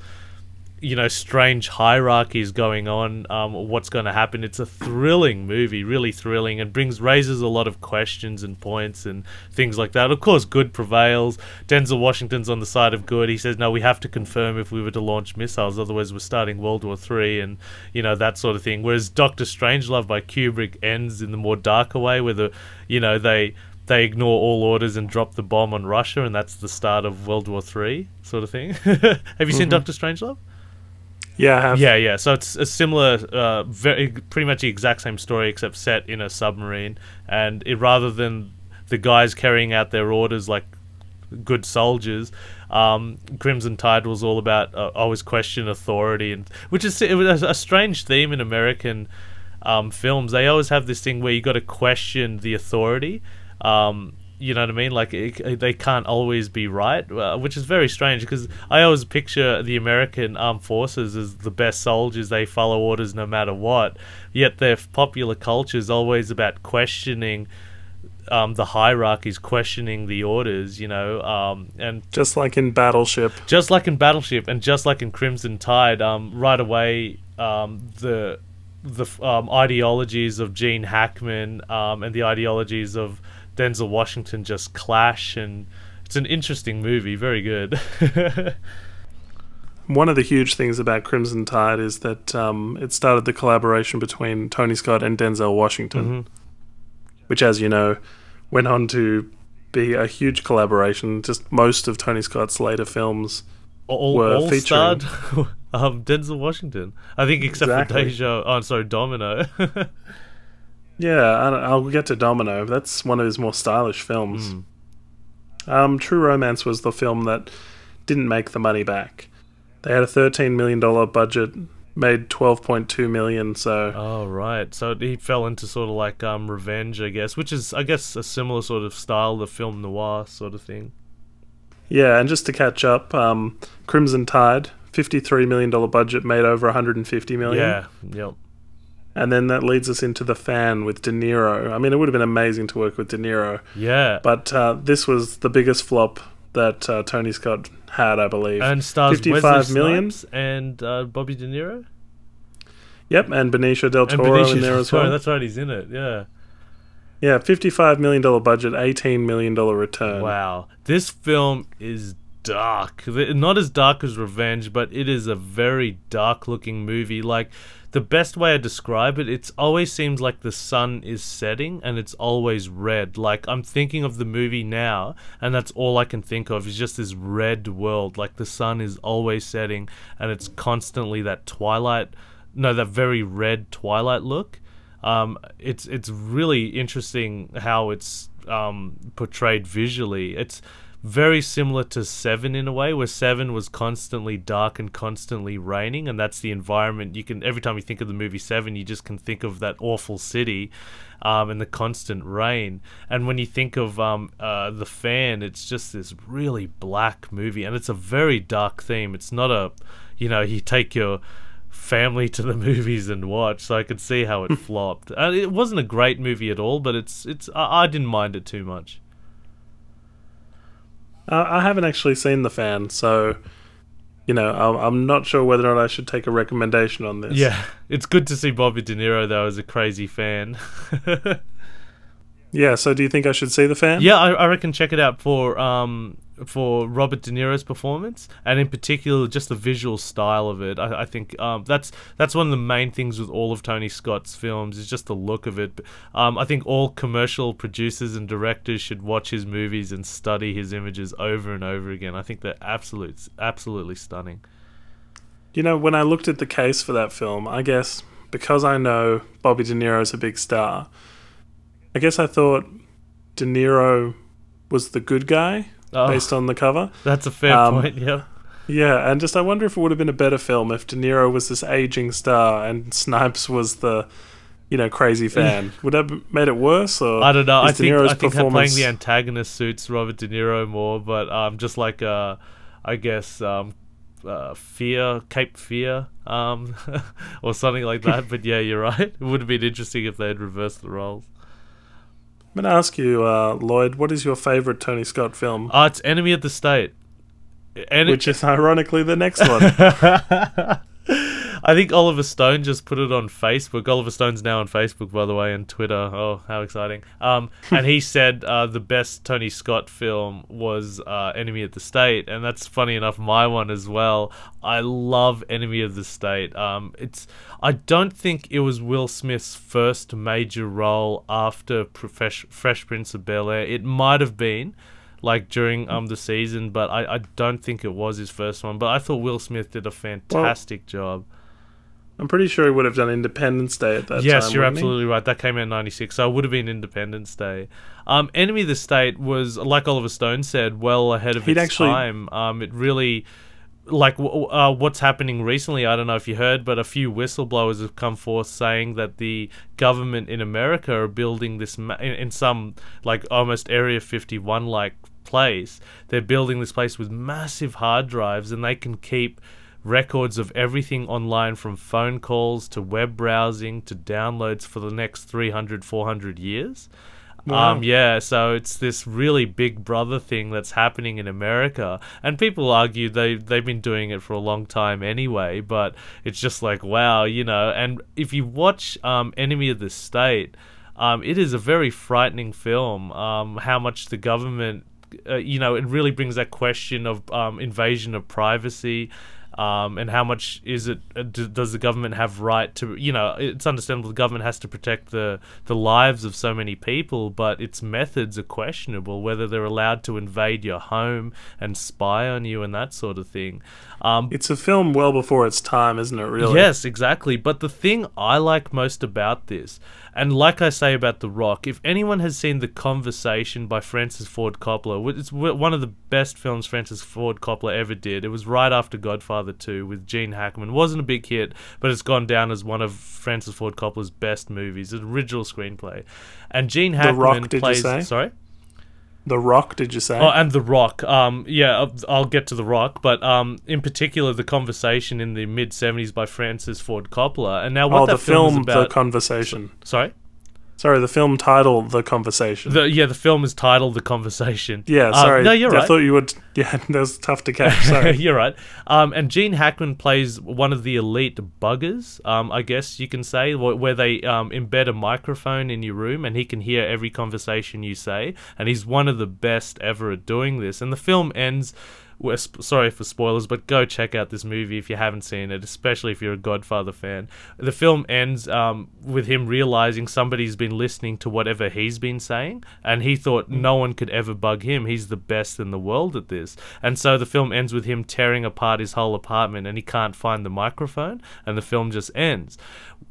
you know strange hierarchies going on um, what's going to happen. It's a thrilling movie really thrilling and brings raises a lot of questions and points and things like that. Of course good prevails. Denzel washington's on the side of good. He says no we have to confirm if we were to launch missiles otherwise we're starting world war three and you know that sort of thing. Whereas dr strangelove by kubrick ends in the more darker way where the you know they they ignore all orders and drop the bomb on russia and that's the start of world war three sort of thing. Have you seen dr strangelove Yeah, yeah, yeah. So it's a similar, uh, very pretty much the exact same story except set in a submarine, and it rather than the guys carrying out their orders like good soldiers, um, Crimson Tide was all about uh, always question authority, and which is it was a strange theme in American um, films. They always have this thing where you got to question the authority. Um, you know what I mean? Like it, they can't always be right, uh, which is very strange because I always picture the American armed forces as the best soldiers. They follow orders no matter what. Yet their popular culture is always about questioning um, the hierarchies questioning the orders, you know, um, and Just like in Battleship. just like in Battleship and just like in Crimson Tide, um, right away um, the the um, ideologies of Gene Hackman um, and the ideologies of Denzel Washington just clash, and it's an interesting movie. Very good. One of the huge things about Crimson Tide is that um, it started the collaboration between Tony Scott and Denzel Washington, Mhm. which, as you know, went on to be a huge collaboration. Just most of Tony Scott's later films. all, were all featuring- starred um, Denzel Washington. I think except Exactly. for Deja. Oh, sorry, Domino. Yeah, I I'll get to Domino. That's one of his more stylish films. Mm. Um, True Romance was the film that didn't make the money back. They had a thirteen million dollar budget, made twelve point two million. So Oh right, so he fell into sort of like um revenge, I guess, which is I guess a similar sort of style, the film noir sort of thing. yeah, and just to catch up, um, Crimson Tide, fifty three million dollar budget, made over one hundred and fifty million. Yeah, yep. And then that leads us into the fan with De Niro. I mean, it would have been amazing to work with De Niro, Yeah, but uh, this was the biggest flop that uh, Tony Scott had, I believe. and stars 55 Wesley million? And uh, Bobby De Niro Yep, and Benicio del Toro Benicio in there as well. That's right, he's in it. Yeah. Yeah, fifty-five million dollar budget, eighteen million dollar return. Wow, this film is dark. Not as dark as Revenge, but it is a very dark-looking movie. Like the best way I describe it, it always seems like the sun is setting and it's always red. Like I'm thinking of the movie now, and that's all I can think of is just this red world. Like the sun is always setting, and it's constantly that twilight. No, that very red twilight look. Um, it's it's really interesting how it's um, portrayed visually. It's very similar to Seven in a way, where Seven was constantly dark and constantly raining, and that's the environment. You can every time you think of the movie Seven, you just can think of that awful city, um, and the constant rain. And when you think of um, uh, the Fan, it's just this really black movie, and it's a very dark theme. It's not a, you know, you take your family to the movies and watch, so I could see how it flopped. And it wasn't a great movie at all, but it's it's I, I didn't mind it too much. Uh, I haven't actually seen the fan, so you know, I'm, I'm not sure whether or not I should take a recommendation on this. Yeah, it's good to see Bobby De Niro though as a crazy fan. Yeah. So, do you think I should see the fan? yeah, I, I reckon check it out for um for Robert De Niro's performance, and in particular just the visual style of it. I, I think um that's that's one of the main things with all of Tony Scott's films is just the look of it. Um, I think all commercial producers and directors should watch his movies and study his images over and over again. I think they're absolute absolutely stunning. You know, when I looked at the case for that film, I guess because I know Bobby De Niro's a big star, I guess I thought De Niro was the good guy Oh, based on the cover. that's a fair um, point. Yeah. Yeah, and just I wonder if it would have been a better film if De Niro was this aging star and Snipes was the, you know, crazy fan. would that have made it worse? Or I don't know. I think I think playing the antagonist suits Robert De Niro more, but um, just like uh, I guess um, uh, Fear, Cape Fear, um, or something like that. but yeah, you're right. It would have been interesting if they had reversed the roles. I'm going to ask you, uh, Lloyd, what is your favorite Tony Scott film? Ah, it's Enemy of the State. And Which is ironically the next one. I think Oliver Stone just put it on Facebook. Oliver Stone's now on Facebook, by the way, and Twitter. Oh, how exciting! Um, and he said uh, the best Tony Scott film was uh, Enemy of the State, and that's funny enough my one as well. I love Enemy of the State. Um, it's I don't think it was Will Smith's first major role after Profesh- Fresh Prince of Bel Air. It might have been like during um the season, but I, I don't think it was his first one. But I thought Will Smith did a fantastic job. I'm pretty sure he would have done Independence Day at that yes, time. Yes, you're wouldn't he? absolutely right. That came out in '96, so it would have been Independence Day. Um, Enemy of the State was, like Oliver Stone said, well ahead of He'd its actually- time. Um, it really, like, w- uh, what's happening recently. I don't know if you heard, but a few whistleblowers have come forth saying that the government in America are building this ma- in, in some like almost Area 51 like place. They're building this place with massive hard drives, and they can keep records of everything online from phone calls to web browsing to downloads for the next 300 400 years Wow. Um, yeah, so it's this really big brother thing that's happening in America, and people argue they they've been doing it for a long time anyway. But it's just like wow, you know. And if you watch um, Enemy of the State, um, it is a very frightening film. Um, how much the government, uh, you know, it really brings that question of um, invasion of privacy. Um, and how much is it? Uh, d- does the government have right to? You know, it's understandable the government has to protect the the lives of so many people, but its methods are questionable. Whether they're allowed to invade your home and spy on you and that sort of thing. Um, It's a film well before its time, isn't it? Really? Yes, exactly. But the thing I like most about this, and like I say about The Rock, if anyone has seen The Conversation by Francis Ford Coppola, it's one of the best films Francis Ford Coppola ever did. It was right after Godfather 2 with Gene Hackman. wasn't a big hit, but it's gone down as one of Francis Ford Coppola's best movies, an original screenplay. And Gene Hackman Rock, plays. say? Sorry? The Rock, did you say? Oh, and The Rock. Um, yeah, I'll, I'll get to The Rock, but um, in particular, the conversation in the mid '70s by Francis Ford Coppola. And now, what oh, that the film, is about? The Conversation. sorry. Sorry, the film title, The Conversation. The, yeah, the film is titled "The Conversation." yeah, Uh, sorry. no, you're right. I thought you would. Yeah, that was tough to catch. Sorry. You're right. Um, and Gene Hackman plays one of the elite buggers, um, I guess you can say, where they um, embed a microphone in your room and he can hear every conversation you say. And he's one of the best ever at doing this. And the film ends. We're sp- sorry for spoilers, but go check out this movie if you haven't seen it, especially if you're a Godfather fan. The film ends um, with him realizing somebody's been listening to whatever he's been saying, and he thought no one could ever bug him. He's the best in the world at this. And so the film ends with him tearing apart his whole apartment, and he can't find the microphone, and the film just ends.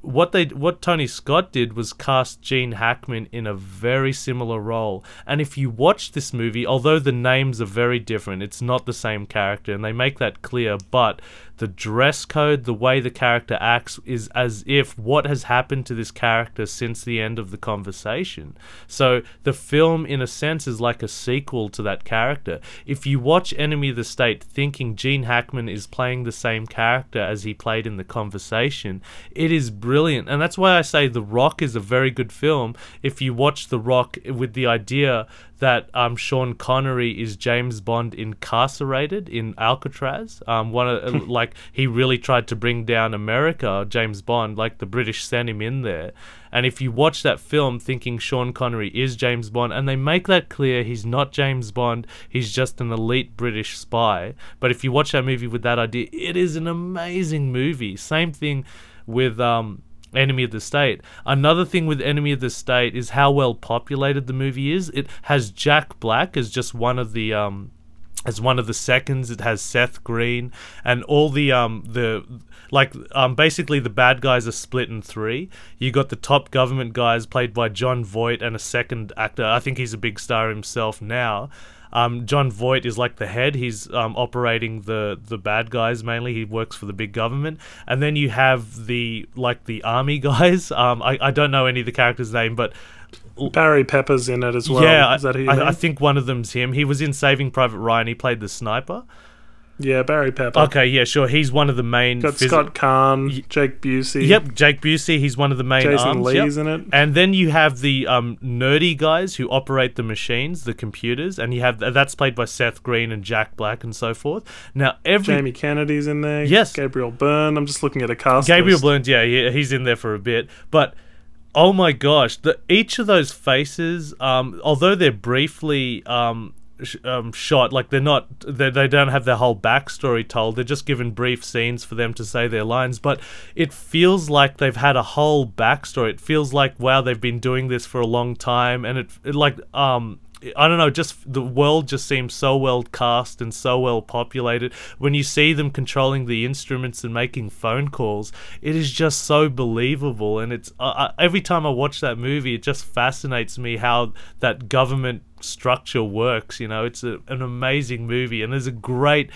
What they, what Tony Scott did was cast Gene Hackman in a very similar role. And if you watch this movie, although the names are very different, it's not the same character, and they make that clear. But the dress code, the way the character acts, is as if what has happened to this character since the end of the conversation. So the film, in a sense, is like a sequel to that character. If you watch Enemy of the State thinking Gene Hackman is playing the same character as he played in the conversation, it is brilliant. And that's why I say The Rock is a very good film if you watch The Rock with the idea that um, Sean Connery is James Bond incarcerated in Alcatraz. Um, one of, like he really tried to bring down America, James Bond. Like the British sent him in there. And if you watch that film thinking Sean Connery is James Bond, and they make that clear, he's not James Bond, he's just an elite British spy. But if you watch that movie with that idea, it is an amazing movie. Same thing with um, Enemy of the State. Another thing with Enemy of the State is how well populated the movie is. It has Jack Black as just one of the um as one of the seconds. It has Seth Green and all the um the like um basically the bad guys are split in three. You got the top government guys played by Jon Voight and a second actor. I think he's a big star himself now. Um, Jon Voight is like the head. He's um, operating the the bad guys mainly. He works for the big government, and then you have the like the army guys. Um, I, I don't know any of the characters' name, but Barry Pepper's in it as well. yeah, Is that who I? I think one of them's him. He was in Saving Private Ryan. He played the sniper. yeah, Barry Pepper. Okay, yeah, sure. He's one of the main. Got phys- Scott Caan, Jake Busey. Yep, Jake Busey. He's one of the main Jason arms. Lee's yep. in it. And then you have the um, nerdy guys who operate the machines, the computers, and you have that's played by Seth Green and Jack Black and so forth. Now every Jamie Kennedy's in there. Yes. Gabriel Byrne. I'm just looking at a cast. Gabriel list. Blunt, yeah, he, he's in there for a bit, but oh my gosh, the each of those faces, um, although they're briefly um, sh- um, shot, like they're not, they they don't have their whole backstory told. They're just given brief scenes for them to say their lines, but it feels like they've had a whole backstory. It feels like wow, they've been doing this for a long time, and it, it like um. I don't know, just the world just seems so well cast and so well populated. When you see them controlling the instruments and making phone calls, it is just so believable. And it's uh, every time I watch that movie, it just fascinates me how that government structure works. You know, it's a, an amazing movie, and there's a great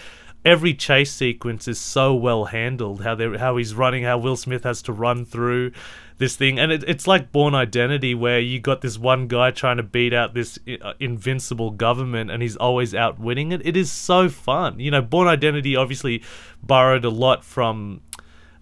every chase sequence is so well handled. How they how he's running, how Will Smith has to run through this thing, and it, it's like Bourne Identity, where you got this one guy trying to beat out this uh, invincible government, and he's always outwitting it. It is so fun. You know, Bourne Identity obviously borrowed a lot from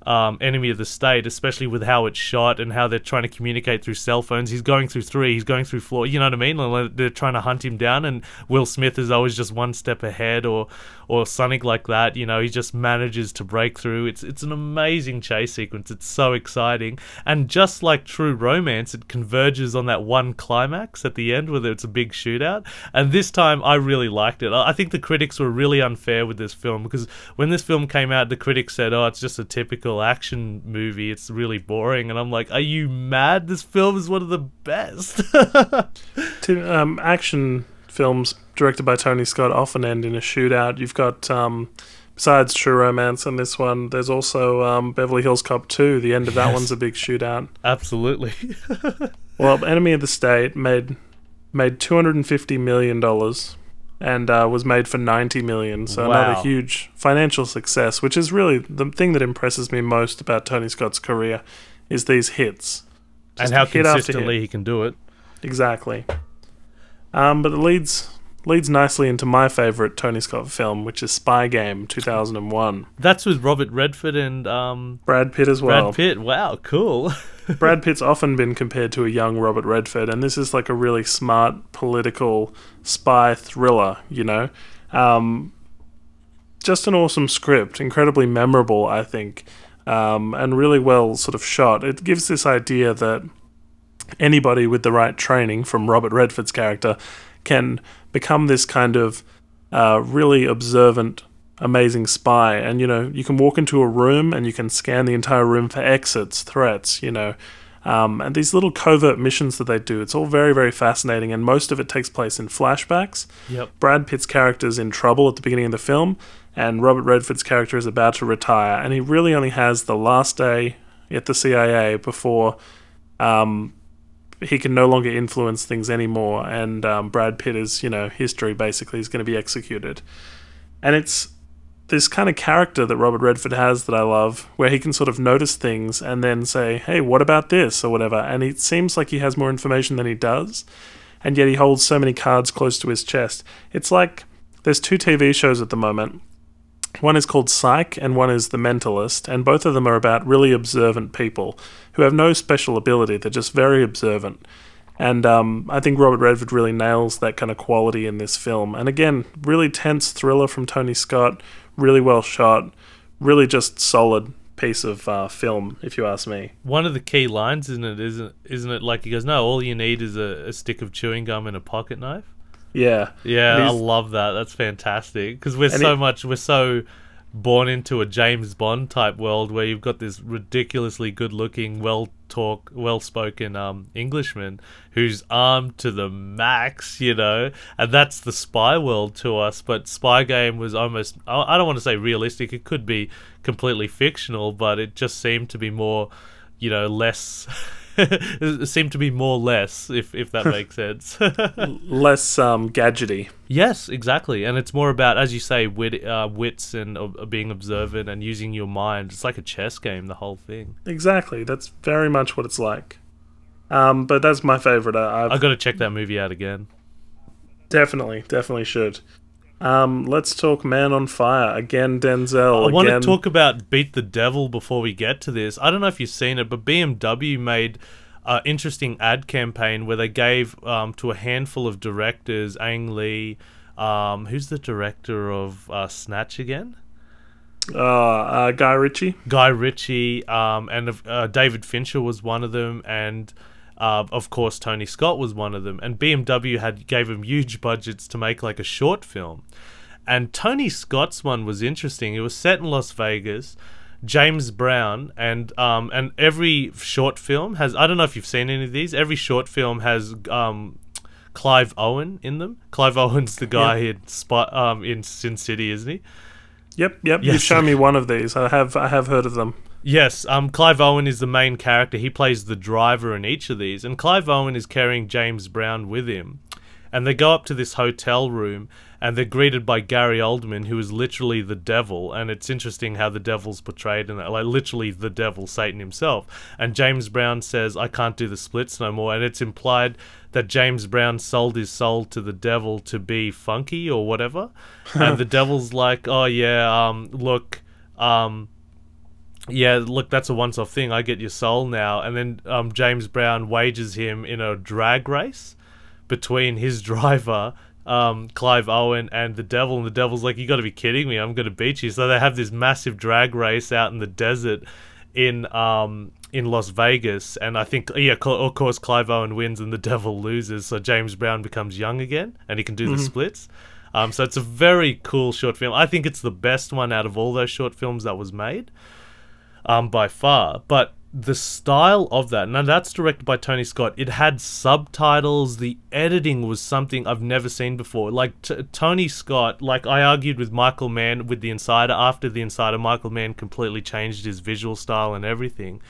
um, Enemy of the State, especially with how it's shot and how they're trying to communicate through cell phones. He's going through three, he's going through four. You know what I mean? They're trying to hunt him down, and Will Smith is always just one step ahead, or or something like that. You know, he just manages to break through. It's it's an amazing chase sequence. It's so exciting, and just like True Romance, it converges on that one climax at the end, whether it's a big shootout. And this time, I really liked it. I think the critics were really unfair with this film because when this film came out, the critics said, "Oh, it's just a typical action movie. It's really boring." And I'm like, "Are you mad? This film is one of the best." Um, action films directed by Tony Scott often end in a shootout. You've got, um, besides True Romance and this one, there's also um, Beverly Hills Cop 2. The end of that Yes. one's a big shootout. Absolutely. Well, Enemy of the State made made 250 million dollars and uh, was made for 90 million. So Wow. another huge financial success, which is really the thing that impresses me most about Tony Scott's career is these hits. and Just how hit hit. consistently he can do it. Exactly. Um, but it leads leads nicely into my favorite Tony Scott film, which is Spy Game 2001. That's with Robert Redford and um, Brad Pitt as well. Brad Pitt. Wow, cool. Brad Pitt's often been compared to a young Robert Redford, and this is like a really smart political spy thriller, you know? Um, just an awesome script, incredibly memorable, I think, um, and really well sort of shot. It gives this idea that anybody with the right training from Robert Redford's character can become this kind of uh, really observant, amazing spy. And, you know, you can walk into a room and you can scan the entire room for exits, threats, you know. Um, and these little covert missions that they do, it's all very, very fascinating. And most of it takes place in flashbacks. yep. Brad Pitt's character is in trouble at the beginning of the film, and Robert Redford's character is about to retire, and he really only has the last day at the CIA before um, he can no longer influence things anymore, and um, Brad Pitt is, you know, history basically is going to be executed. And it's this kind of character that Robert Redford has that I love, where he can sort of notice things and then say, hey, what about this, or whatever, and it seems like he has more information than he does and yet he holds so many cards close to his chest. It's like there's two TV shows at the moment. One is called Psych, and one is The Mentalist, and both of them are about really observant people who have no special ability. They're just very observant. And um, I think Robert Redford really nails that kind of quality in this film. And again, really tense thriller from Tony Scott, really well shot, really just solid piece of uh, film, if you ask me. One of the key lines, isn't it? Isn't isn't it like he goes, "No, all you need is a, a stick of chewing gum and a pocket knife." Yeah. Yeah, I love that. That's fantastic because we're so it- much we're so born into a James Bond type world where you've got this ridiculously good-looking, well-talk, well-spoken um, Englishman who's armed to the max, you know, and that's the spy world to us. But Spy Game was almost I I don't want to say realistic; it could be completely fictional, but it just seemed to be more, you know, less. it seemed to be more less, if if that makes sense. Less um, gadgety. Yes, exactly, and it's more about, as you say, wit, uh, wits and uh, being observant and using your mind. It's like a chess game, the whole thing. Exactly. That's very much what it's like. Um, but that's my favorite. I, I I've got to check that movie out again. definitely, definitely should. Um, let's talk Man on Fire again. Denzel. I want to talk about Beat the Devil before we get to this. I don't know if you've seen it, but BMW made an interesting ad campaign where they gave um, to a handful of directors, Ang Lee, um, who's the director of uh, Snatch again? Uh, uh, Guy Ritchie. Guy Ritchie, um, and uh, David Fincher was one of them, and uh, of course Tony Scott was one of them. And BMW had gave him huge budgets to make like a short film. And Tony Scott's one was interesting. It was set in Las Vegas. James Brown and um, and every short film has I don't know if you've seen any of these. Every short film has um, Clive Owen in them. Clive Owen's the guy in Spot um, in Sin City, isn't he? Yep, yep. You've shown me one of these. I have, I have heard of them. Yes, um, Clive Owen is the main character. He plays the driver in each of these, and Clive Owen is carrying James Brown with him. And they go up to this hotel room, and they're greeted by Gary Oldman, who is literally the devil. And it's interesting how the devil's portrayed in it, like literally the devil, Satan himself. And James Brown says, "I can't do the splits no more," and it's implied that James Brown sold his soul to the devil to be funky or whatever. and the devil's like, "Oh yeah, um, look." Um, yeah, look, that's a once-off thing. I get your soul now, and then um, James Brown wages him in a drag race between his driver, um, Clive Owen, and the devil. And the devil's like, "You got to be kidding me! I'm going to beat you." So they have this massive drag race out in the desert in um, in Las Vegas, and I think yeah, of course, Clive Owen wins and the devil loses. So James Brown becomes young again, and he can do the splits. Um, so it's a very cool short film. I think it's the best one out of all those short films that was made um, by far. But the style of that, now that's directed by Tony Scott. It had subtitles. The editing was something I've never seen before. Like t- Tony Scott, like I argued with Michael Mann with The Insider. After The Insider, Michael Mann completely changed his visual style and everything.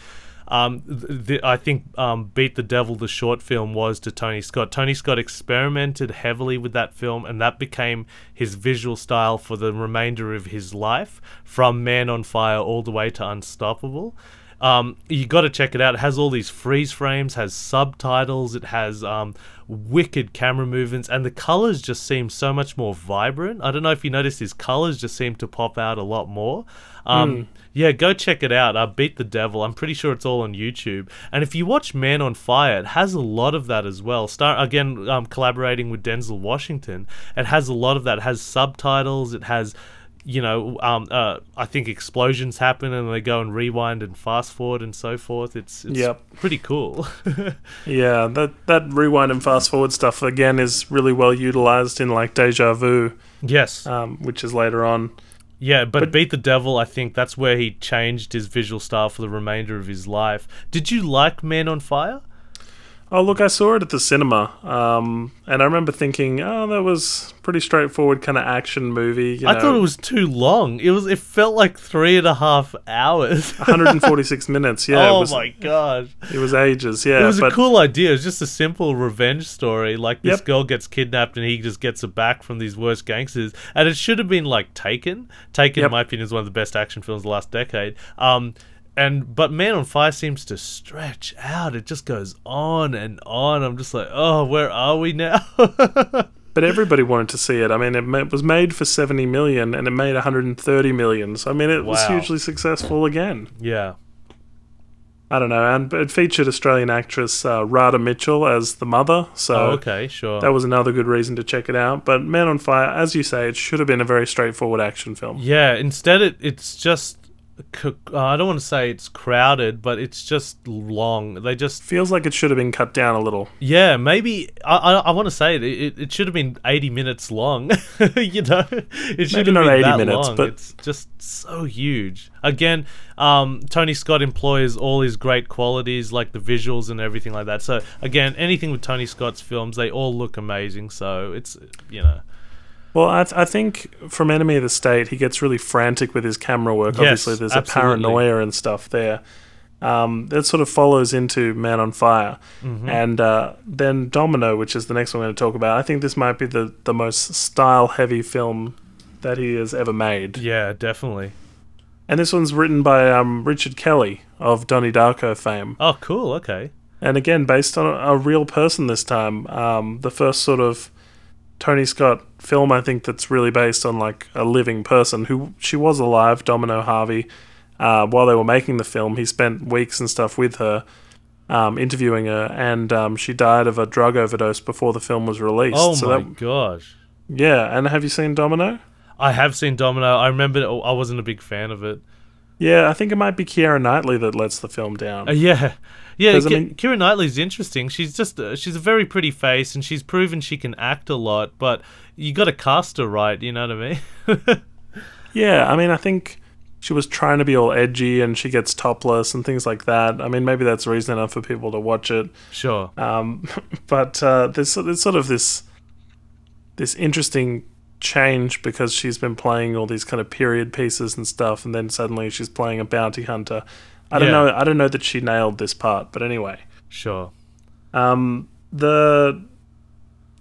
Um, th- th- I think um, Beat the Devil, the short film, was to Tony Scott. Tony Scott experimented heavily with that film, and that became his visual style for the remainder of his life, from Man on Fire all the way to Unstoppable. Um, you got to check it out. It has all these freeze frames, has subtitles, it has um, wicked camera movements, and the colors just seem so much more vibrant. I don't know if you noticed his colors just seem to pop out a lot more. Um, Yeah, go check it out. Uh, Beat the Devil. I'm pretty sure it's all on YouTube. And if you watch Man on Fire, it has a lot of that as well. Star again, um, collaborating with Denzel Washington. It has a lot of that. It has subtitles. It has you know, um, uh, I think explosions happen and they go and rewind and fast forward and so forth. It's, it's Yep. pretty cool. Yeah, that that rewind and fast forward stuff again is really well utilized in like Deja Vu, yes. um, which is later on. Yeah, but, But- Beat the Devil, I think that's where he changed his visual style for the remainder of his life. Did you like Man on Fire? Oh, look, I saw it at the cinema, um, and I remember thinking, oh, that was pretty straightforward kind of action movie. You I thought it was too long. It was. It felt like three and a half hours. 146 minutes. Yeah, oh it was, my gosh! it was ages. Yeah, it was but a cool idea. It was just a simple revenge story. Like this Yep. girl gets kidnapped and he just gets her back from these worst gangsters. And it should have been like Taken. Taken, Yep. in my opinion, is one of the best action films of the last decade. Um, and but Man on Fire seems to stretch out. It just goes on and on. I'm just like, oh, where are we now? but everybody wanted to see it. I mean, it, it was made for 70 million, and it made 130 million. So I mean, it was hugely successful again. yeah. I don't know, and it featured Australian actress uh, Radha Mitchell as the mother. So Oh, okay, sure. that was another good reason to check it out. But Man on Fire, as you say, it should have been a very straightforward action film. Yeah, instead it it's just uh, I don't want to say it's crowded, but it's just long. They just Feels like it should have been cut down a little. yeah, maybe I I, I want to say it, it. It should have been eighty minutes long. you know, it should Maybe have not been 80 that minutes, long. but- it's just so huge. Again, um, Tony Scott employs all his great qualities, like the visuals and everything like that. So again, anything with Tony Scott's films, they all look amazing. So it's you know. Well, I, th- I think from Enemy of the State, he gets really frantic with his camera work. Yes, Obviously, there's absolutely. a paranoia and stuff there. Um, that sort of follows into Man on Fire. Mm-hmm. And uh, then Domino, which is the next one I'm going to talk about. I think this might be the, the most style heavy film that he has ever made. Yeah, definitely. And this one's written by um, Richard Kelly of Donnie Darko fame. Oh, cool. Okay. And again, based on a, a real person this time. Um, the first sort of Tony Scott film, I think, that's really based on like a living person who she was alive, Domino Harvey. Uh, while they were making the film, he spent weeks and stuff with her, um, interviewing her, and um, she died of a drug overdose before the film was released. Oh so my that, gosh. yeah, and have you seen Domino? I have seen Domino. I remember I wasn't a big fan of it. Yeah, I think it might be Keira Knightley that lets the film down. Uh, yeah, yeah. 'Cause, I mean- Keira Knightley's interesting. She's just uh, she's a very pretty face, and she's proven she can act a lot. But you got to cast her right. You know what I mean? Yeah, I mean, I think she was trying to be all edgy and she gets topless and things like that. I mean, maybe that's reason enough for people to watch it. sure. Um, but uh, there's, there's sort of this this interesting change because she's been playing all these kind of period pieces and stuff, and then suddenly she's playing a bounty hunter. I don't Yeah. know. I don't know that she nailed this part, but anyway. Sure. Um, the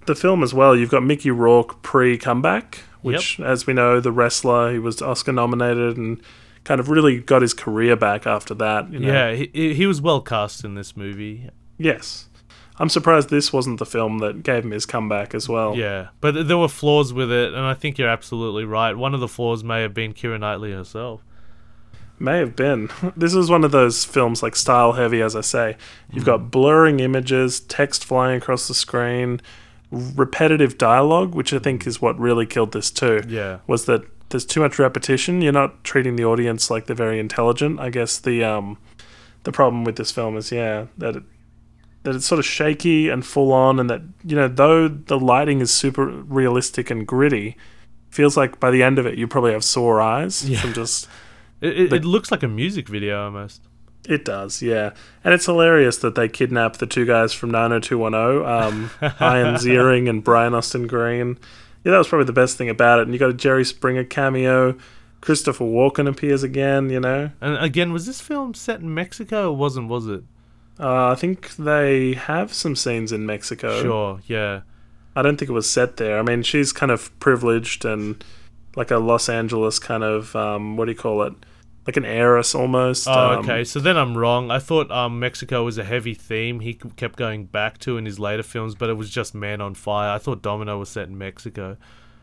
the film as well. You've got Mickey Rourke pre comeback, which, as we know, the wrestler. He was Oscar nominated and kind of really got his career back after that. You know? Yeah, he, he was well cast in this movie. Yes. I'm surprised this wasn't the film that gave him his comeback as well. Yeah, but there were flaws with it, and I think you're absolutely right. One of the flaws may have been Keira Knightley herself. May have been. This is one of those films like style heavy, as I say. You've got blurring images, text flying across the screen, repetitive dialogue, which I think is what really killed this too. Yeah. Was that there's too much repetition. You're not treating the audience like they're very intelligent. I guess the um, the problem with this film is yeah that it, that it's sort of shaky and full on, and that you know though the lighting is super realistic and gritty, feels like by the end of it you probably have sore eyes Yeah. from just It, it, But- it looks like a music video almost. It does, yeah. And it's hilarious that they kidnap the two guys from 90210, um, Ian Ziering and Brian Austin Green. Yeah, that was probably the best thing about it. And you got a Jerry Springer cameo. Christopher Walken appears again, you know. And again, was this film set in Mexico or wasn't? Was it? Uh, I think they have some scenes in Mexico. Sure. Yeah. I don't think it was set there. I mean, she's kind of privileged and like a Los Angeles kind of, um, what do you call it? Like an heiress almost. Oh, um, okay. So then I'm wrong. I thought um, Mexico was a heavy theme he kept going back to in his later films, but it was just Man on Fire. I thought Domino was set in Mexico.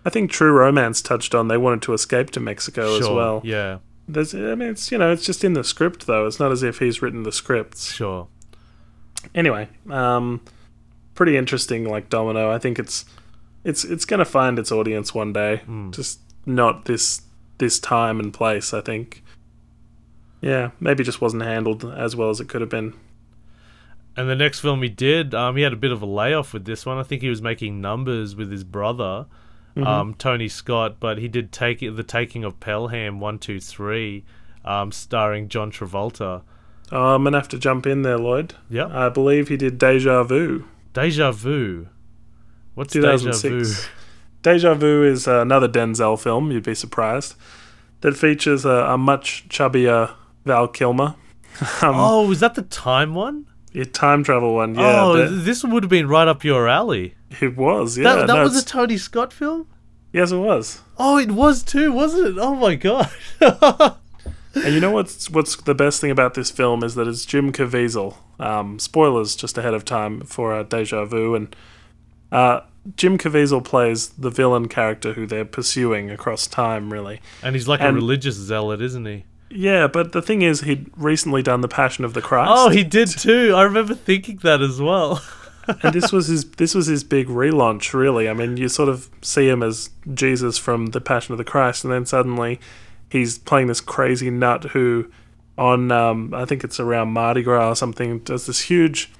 I think True Romance touched on they wanted to escape to Mexico as well. Yeah. There's, I mean, it's you know, it's just in the script though. It's not as if he's written the scripts. Sure. Anyway, um, pretty interesting. Like Domino, I think it's it's it's gonna find its audience one day. Mm. Just not this this time and place. I think. Yeah, maybe just wasn't handled as well as it could have been. And the next film he did, um, he had a bit of a layoff with this one. I think he was making numbers with his brother, Mm-hmm. um, Tony Scott, but he did take it, the taking of Pelham one two three, um, starring John Travolta. Oh, I'm gonna have to jump in there, Lloyd. Yeah. I believe he did Deja Vu. Deja Vu. What's Deja Vu? Deja Vu is uh, another Denzel film, you'd be surprised, that features a, a much chubbier Val Kilmer. um, Oh, is that the time one? a time travel one, yeah. oh, but this would have been right up your alley. it was, yeah. that that no, was a Tony Scott film. yes, it was. Oh, it was too, wasn't it? Oh my god. And you know what's what's the best thing about this film is that it's Jim Caviezel. Um, spoilers just ahead of time for uh, Deja Vu, and uh, Jim Caviezel plays the villain character who they're pursuing across time, really. and he's like a religious zealot, isn't he? Yeah, but the thing is, he'd recently done The Passion of the Christ. Oh, he did too. I remember thinking that as well. and this was his this was his big relaunch really i mean you sort of see him as jesus from the passion of the christ and then suddenly he's playing this crazy nut who on um, i think it's around mardi gras or something does this huge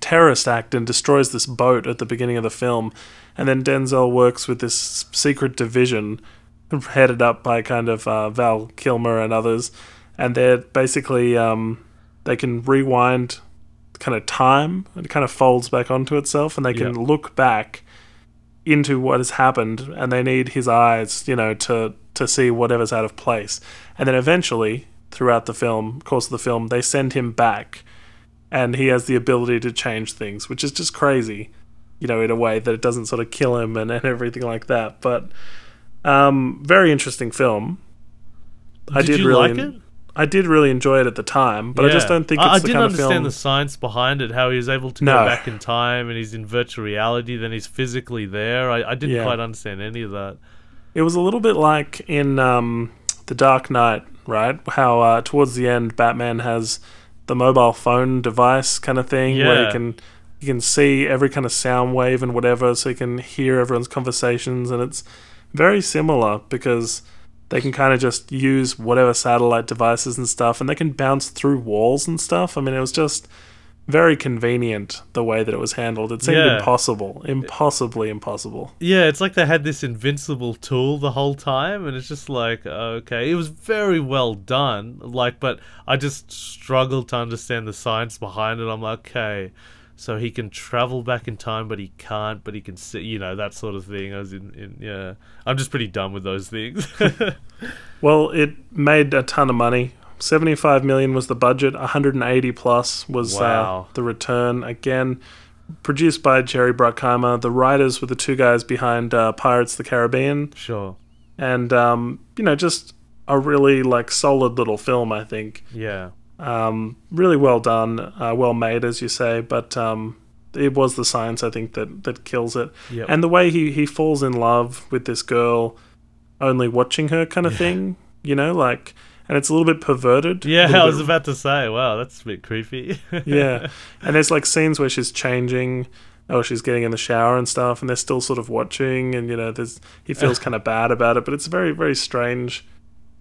terrorist act and destroys this boat at the beginning of the film and then denzel works with this secret division headed up by kind of uh, val kilmer and others and they're basically um, they can rewind kind of time it kind of folds back onto itself and they can Yeah. look back into what has happened and they need his eyes you know to to see whatever's out of place and then eventually throughout the film course of the film they send him back and he has the ability to change things which is just crazy you know in a way that it doesn't sort of kill him and, and everything like that but um very interesting film i did you really like it? I did really enjoy it at the time, but I just don't think it's I, I the didn't understand film. the science behind it. How he was able to No. go back in time, and he's in virtual reality. Then he's physically there. I, I didn't Yeah. quite understand any of that. It was a little bit like in um, The Dark Knight, right? How uh, towards the end, Batman has the mobile phone device kind of thing where Yeah. you can you can see every kind of sound wave and whatever, so you can hear everyone's conversations, and it's very similar because they can kind of just use whatever satellite devices and stuff, and they can bounce through walls and stuff. I mean, it was just very convenient the way that it was handled. It seemed Yeah. impossible, impossibly impossible. Yeah, it's like they had this invincible tool the whole time, and it's just like okay, it was very well done. Like, but I just struggled to understand the science behind it. I'm like, okay, so he can travel back in time, but he can't. But he can see, you know, that sort of thing. I was in, in yeah. I'm just pretty dumb with those things. Well, it made a ton of money. 75 million was the budget, 180 plus was Wow. uh, the return. Again, produced by Jerry Bruckheimer. The writers were the two guys behind uh, Pirates of the Caribbean. sure. And, um, you know, just a really, like, solid little film, I think. Yeah. Um, really well done, uh, well made, as you say, but um, it was the science, I think, that, that kills it. Yep. And the way he, he falls in love with this girl, only watching her kind of Yeah. thing, you know, like, and it's a little bit perverted. Yeah, I was bit- about to say, wow, that's a bit creepy. yeah, and there's like scenes where she's changing. or she's getting in the shower and stuff, and they're still sort of watching, and you know, there's he feels kind of bad about it, but it's a very, very strange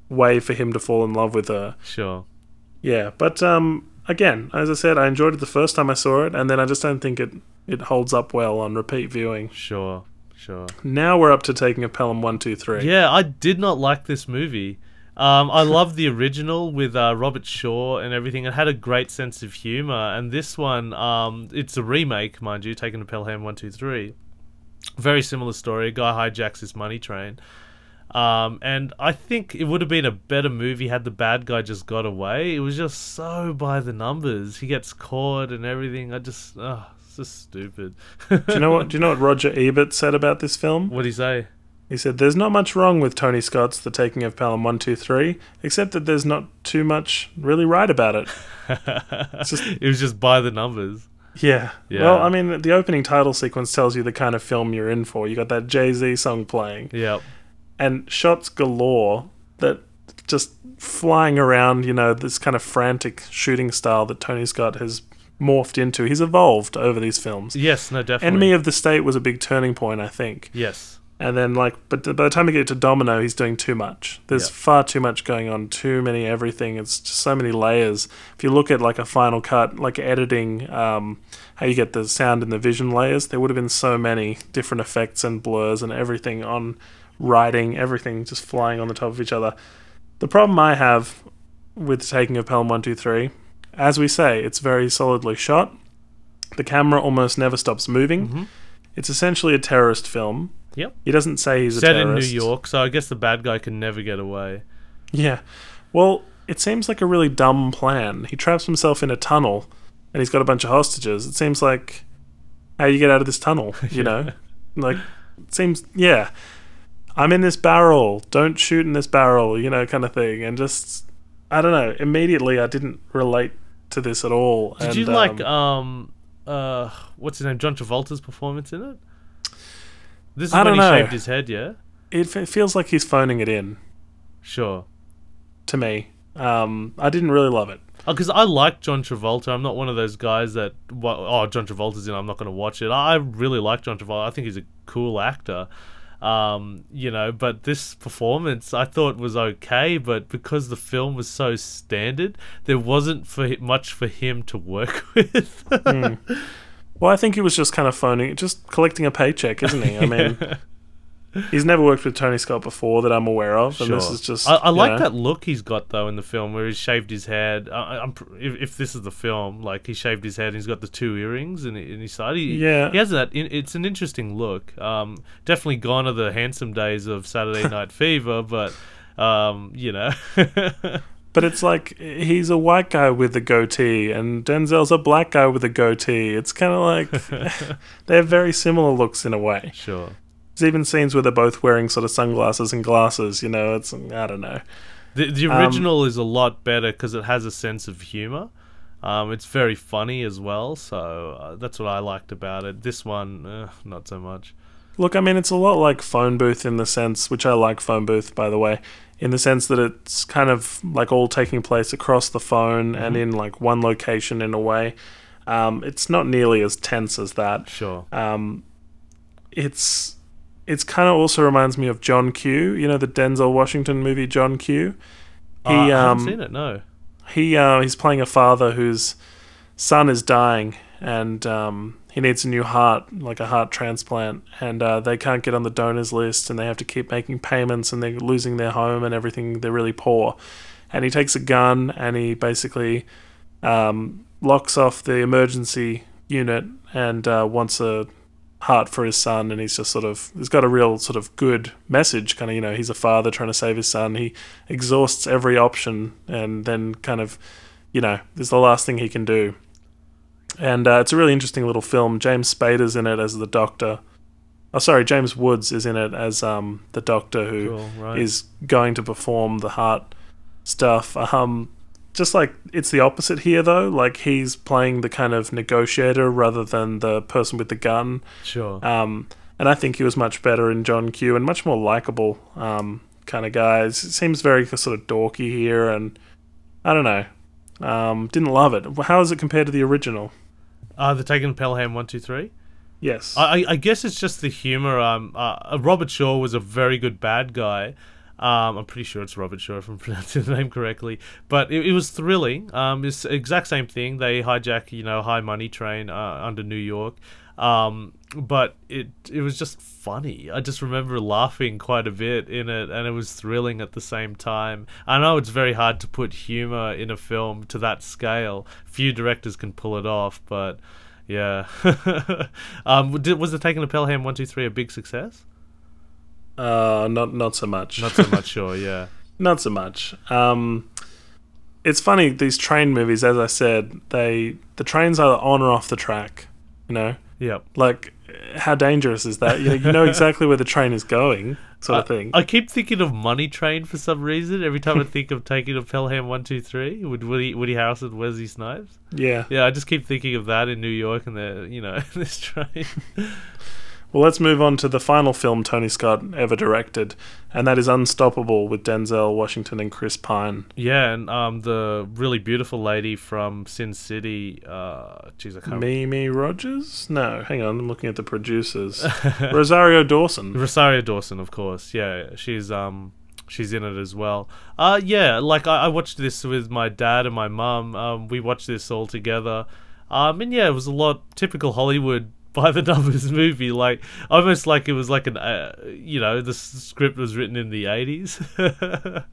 way for him to fall in love with her. Sure. Yeah, but um, again, as I said, I enjoyed it the first time I saw it, and then I just don't think it it holds up well on repeat viewing. Sure. Sure. Now we're up to taking a Pelham one, two, three. Yeah, I did not like this movie. Um, I love the original with uh, Robert Shaw and everything. It had a great sense of humor, and this one, um, it's a remake, mind you, taken to Pelham One Two Three. Very similar story. A guy hijacks this money train, um, and I think it would have been a better movie had the bad guy just got away. It was just so by the numbers. He gets caught and everything. I just, oh, it's just stupid. Do you know what? Do you know what Roger Ebert said about this film? What did he say? He said, "There's not much wrong with Tony Scott's The Taking of Pelham One, Two, Three, except that there's not too much really right about it." just- it was just by the numbers. Yeah. Yeah. Well, I mean, the opening title sequence tells you the kind of film you're in for. You got that Jay Z song playing, Yep. and shots galore that just flying around. You know, this kind of frantic shooting style that Tony Scott has morphed into. He's evolved over these films. Yes, no, definitely. Enemy of the State was a big turning point, I think. Yes. And then, like, but by the time you get to Domino, he's doing too much. There's Yeah. far too much going on, too many everything. It's just so many layers. If you look at like a Final Cut, like editing, um, how you get the sound and the vision layers, there would have been so many different effects and blurs and everything on writing, everything just flying on the top of each other. The problem I have with taking of Pelham One Two Three, as we say, it's very solidly shot. The camera almost never stops moving. Mhm. It's essentially a terrorist film. Yep. He doesn't say he's a Set in New. York, so I guess the bad guy can never get away. Yeah. Well, it seems like a really dumb plan. He traps himself in a tunnel and he's got a bunch of hostages. It seems like how you get out of this tunnel, you know? Like it seems yeah. I'm in this barrel. Don't shoot in this barrel, you know, kind of thing. And just I don't know, immediately I didn't relate to this at all. Did and, you like um, um uh what's his name John Travolta's performance in it? This is I when don't he know. shaved his head, yeah. it, f- feels like he's phoning it in Sure. to me. Um, I didn't really love it. because I like John Travolta. I'm not one of those guys that wa- oh John Travolta's in. I'm not going to watch it. I really like John Travolta. I think he's a cool actor. Um, you know, but this performance I thought was okay, but because the film was so standard, there wasn't for hi- much for him to work with. Well, I think he was just kind of phoning, just collecting a paycheck, isn't he? I mean, he's never worked with Tony Scott before that I'm aware of, and this is just. I, I like know, that look he's got though in the film where he's shaved his head. I, I'm if, if this is the film, like he shaved his head and he's got the two earrings in, in his side. He, Yeah. he has that. It's an interesting look. Um, definitely gone are the handsome days of Saturday Night Fever, but um, you know, But it's like he's a white guy with a goatee, and Denzel's a black guy with a goatee. It's kind of like they have very similar looks in a way. sure. There's even scenes where they're both wearing sort of sunglasses and glasses. You know, it's I don't know. The the Um, original is a lot better because it has a sense of humor. Um, it's very funny as well, so uh, that's what I liked about it. This one, uh, not so much. Look, I mean, it's a lot like Phone Booth in the sense, which I like Phone Booth, by the way, in the sense that it's kind of like all taking place across the phone and in like one location in a way. Um, it's not nearly as tense as that. Sure. Um, it's it's kind of also reminds me of John Q. You know the Denzel Washington movie John Q. He Uh, I haven't um seen it. No. he uh, he's playing a father whose son is dying and um, he needs a new heart, like a heart transplant, and uh, they can't get on the donors list, and they have to keep making payments, and they're losing their home and everything. They're really poor, and he takes a gun and he basically um, locks off the emergency unit and uh, wants a heart for his son and he's just sort of he's got a real sort of good message kind of you know he's a father trying to save his son he exhausts every option and then kind of you know is the last thing he can do and uh, it's a really interesting little film james spader's in it as the doctor oh sorry james woods is in it as um, the doctor who is Cool, right. going to perform the heart stuff um, just like it's the opposite here though like he's playing the kind of negotiator rather than the person with the gun Sure. um, and I think he was much better in John Q and much more likable um, kind of guy. It seems very sort of dorky here, and I don't know. Um, didn't love it. How is it compared to the original? Uh, the Taken Pelham one two three. Yes. I, I- guess it's just the humor. Um, uh, Robert Shaw was a very good bad guy. Um, I'm pretty sure it's Robert Shaw if I'm pronouncing the name correctly. But it, it was thrilling. Um, it's the exact same thing. They hijack, you know, high money train uh, under New York. Um, but it it was just funny. I just remember laughing quite a bit in it, and it was thrilling at the same time. I know it's very hard to put humor in a film to that scale. Few directors can pull it off, but yeah. um, did, was the Taking the Pelham one two three a big success? uh, not not so much. Not so much, sure. Yeah. Not so much. Um, it's funny these train movies. As I said, they the trains are on or off the track. You know, Yep. like how dangerous is that? You know, you know exactly where the train is going, sort of thing. I keep thinking of Money Train for some reason. Every time I think of taking a Pelham one two three with Woody Woody Harrelson and Wesley Snipes. yeah. Yeah, I just keep thinking of that in New York and the you know this train. Well, let's move on to the final film Tony Scott ever directed, and that is Unstoppable with Denzel Washington and Chris Pine. yeah, and um the really beautiful lady from Sin City. Uh, geez, I can't. Mimi Rogers? No, hang on. I'm looking at the producers. Rosario Dawson. Rosario Dawson, of course. Yeah, she's um she's in it as well. Uh yeah, like I, I watched this with my dad and my mum. Um, we watched this all together. Um, and yeah, it was a lot typical Hollywood by the numbers movie. Like almost like it was like an uh, you know the script was written in the eighties.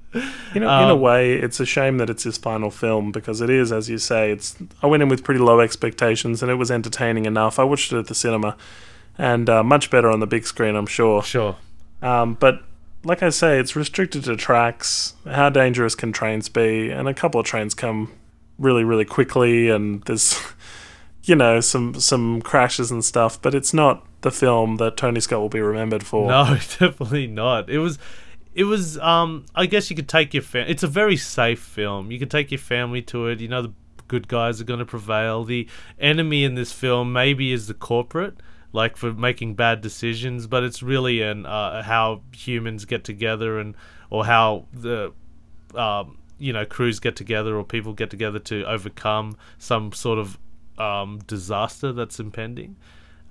You know, in a Um, way, it's a shame that it's his final film because it is, as you say, it's. I went in with pretty low expectations, and it was entertaining enough. I watched it at the cinema, and uh, much better on the big screen, I'm sure. sure. Um, but like I say, it's restricted to tracks. How dangerous can trains be? And a couple of trains come really, really quickly, and there's, you know, some some crashes and stuff. But it's not the film that Tony Scott will be remembered for. No, definitely not. It was, it was. Um, I guess you could take your. Fa- it's a very safe film. You could take your family to it. You know the good guys are going to prevail. The enemy in this film maybe is the corporate, like for making bad decisions, but it's really an uh, how humans get together and or how the. Um, you know, crews get together or people get together to overcome some sort of um, disaster that's impending.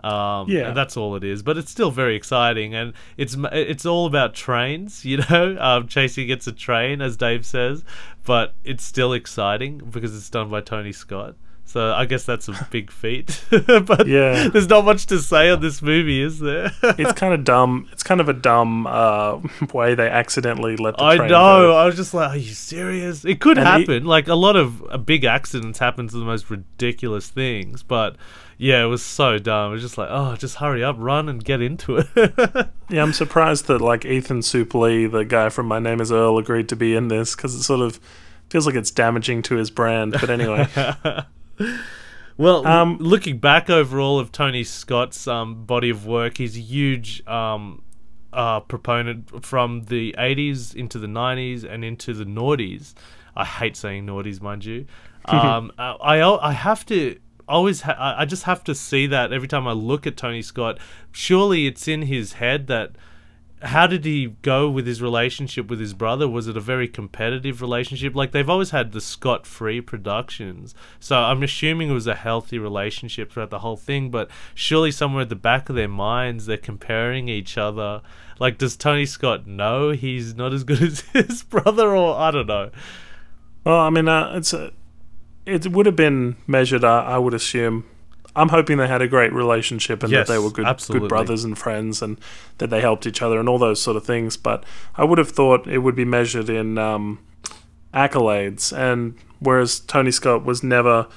Um, Yeah. and that's all it is. But it's still very exciting, and it's it's all about trains. You know, um, chasing gets a train, as Dave says, but it's still exciting because it's done by Tony Scott. So I guess that's a big feat. but Yeah. there's not much to say on this movie, is there? It's kind of dumb. It's kind of a dumb uh, way they accidentally let the I know. go. I was just like, "Are you serious?" It could And happen. like a lot of uh, big accidents happen to the most ridiculous things, but yeah, it was so dumb. It was just like, "Oh, just hurry up, run, and get into it." Yeah, I'm surprised that like Ethan Suplee, the guy from My Name Is Earl, agreed to be in this because it sort of feels like it's damaging to his brand. But anyway, Well, Um, looking back over all of Tony Scott's um, body of work, he's a huge um, uh, proponent from the 80s into the 90s and into the noughties. I hate saying noughties, mind you. Um, I, I I have to always ha- I just have to see that every time I look at Tony Scott. Surely it's in his head that how did he go with his relationship with his brother? Was it a very competitive relationship? Like they've always had the Scott Free Productions, so I'm assuming it was a healthy relationship throughout the whole thing. But surely somewhere at the back of their minds, they're comparing each other. Like, does Tony Scott know he's not as good as his brother, or I don't know? well, I mean, uh, it's a, it would have been measured. I would assume. I'm hoping they had a great relationship and Yes, that they were good, absolutely. good brothers and friends, and that they helped each other and all those sort of things. But I would have thought it would be measured in um, accolades, and whereas Tony Scott was never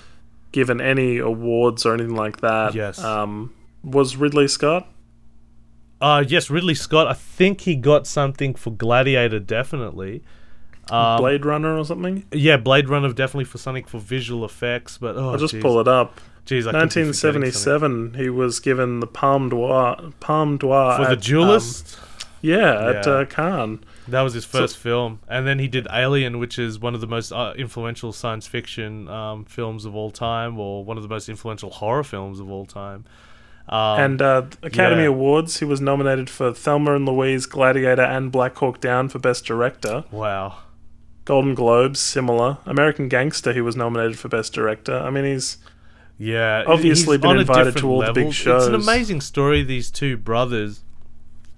given any awards or anything like that. Yes. Um, was Ridley Scott? Uh yes, Ridley Scott. I think he got something for Gladiator, definitely. Um, Blade Runner or something? Yeah, Blade Runner definitely for something for visual effects, but oh, I'll just geez. pull it up. Jeez, I could be forgetting something. 1977, he was given the Palme d'Or. Palme d'Or for the at, um, duelist. yeah, at Yeah. uh, Cannes. that was his first film, and then he did Alien, which is one of the most uh, influential science fiction um, films of all time, or one of the most influential horror films of all time. Um, and uh, Academy yeah. Awards, he was nominated for Thelma and Louise, Gladiator, and Black Hawk Down for Best Director. wow. Golden Globes, similar. American Gangster, he was nominated for Best Director. I mean, he's Yeah, Obviously been invited to all the big level. It's an amazing story. These two brothers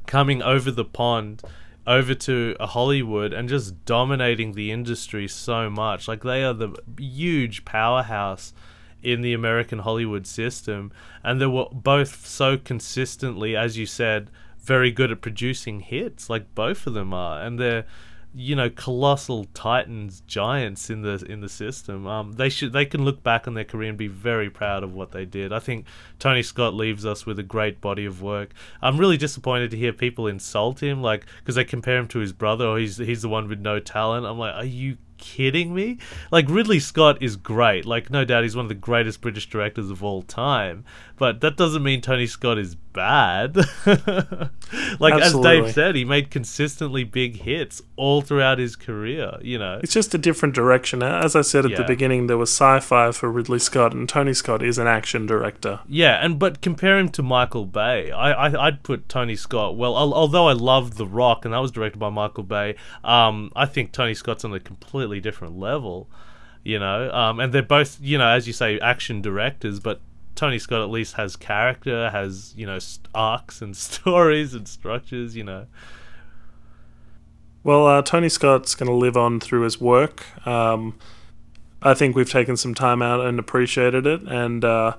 coming over the pond, over to uh, Hollywood, and just dominating the industry so much. Like they are the huge powerhouse in the American Hollywood system, and they were both so consistently, as you said, very good at producing hits. Like both of them are, and they're you know colossal titans giants in the in the system. Um they should they can look back on their career and be very proud of what they did. I think tony scott leaves us with a great body of work. I'm really disappointed to hear people insult him like because they compare him to his brother or he's he's the one with no talent. I'm like are you kidding me? Like ridley scott is great. Like no doubt he's one of the greatest british directors of all time but that doesn't mean tony scott is bad like as dave said he made consistently big hits all throughout his career you know it's just a different direction. As I said at the beginning, there was sci-fi for Ridley Scott, and Tony Scott is an action director. Yeah, and but compare him to Michael Bay. I, I I'd put Tony Scott. Well, although I love The Rock, and that was directed by Michael Bay. Um, I think Tony Scott's on a completely different level. You know, um, and they're both you know as you say action directors, but Tony Scott at least has character, has you know arcs and stories and structures. You know. Well, uh, Tony Scott's going to live on through his work. Um, I think we've taken some time out and appreciated it. And uh,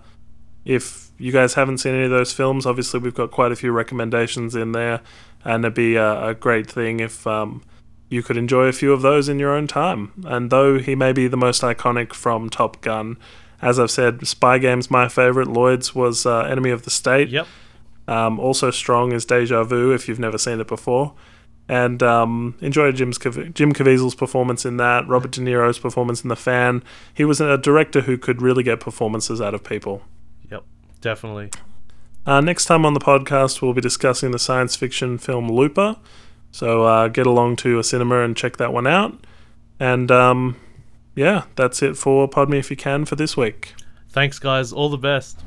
if you guys haven't seen any of those films, obviously we've got quite a few recommendations in there, and it'd be a, a great thing if um, you could enjoy a few of those in your own time. And though he may be the most iconic from Top Gun, as I've said, Spy Game's my favorite. Lloyd's was uh, Enemy of the State. Yep. Um, also strong is Deja Vu if you've never seen it before. And um, enjoyed Jim's Jim Caviezel's performance in that, Robert De Niro's performance in The Fan. He was a director who could really get performances out of people. Yep. Definitely. Uh, next time on the podcast, we'll be discussing the science fiction film Looper. So uh, get along to a cinema and check that one out. And um, yeah, that's it for Pod Me If You Can for this week. Thanks, guys. All the best.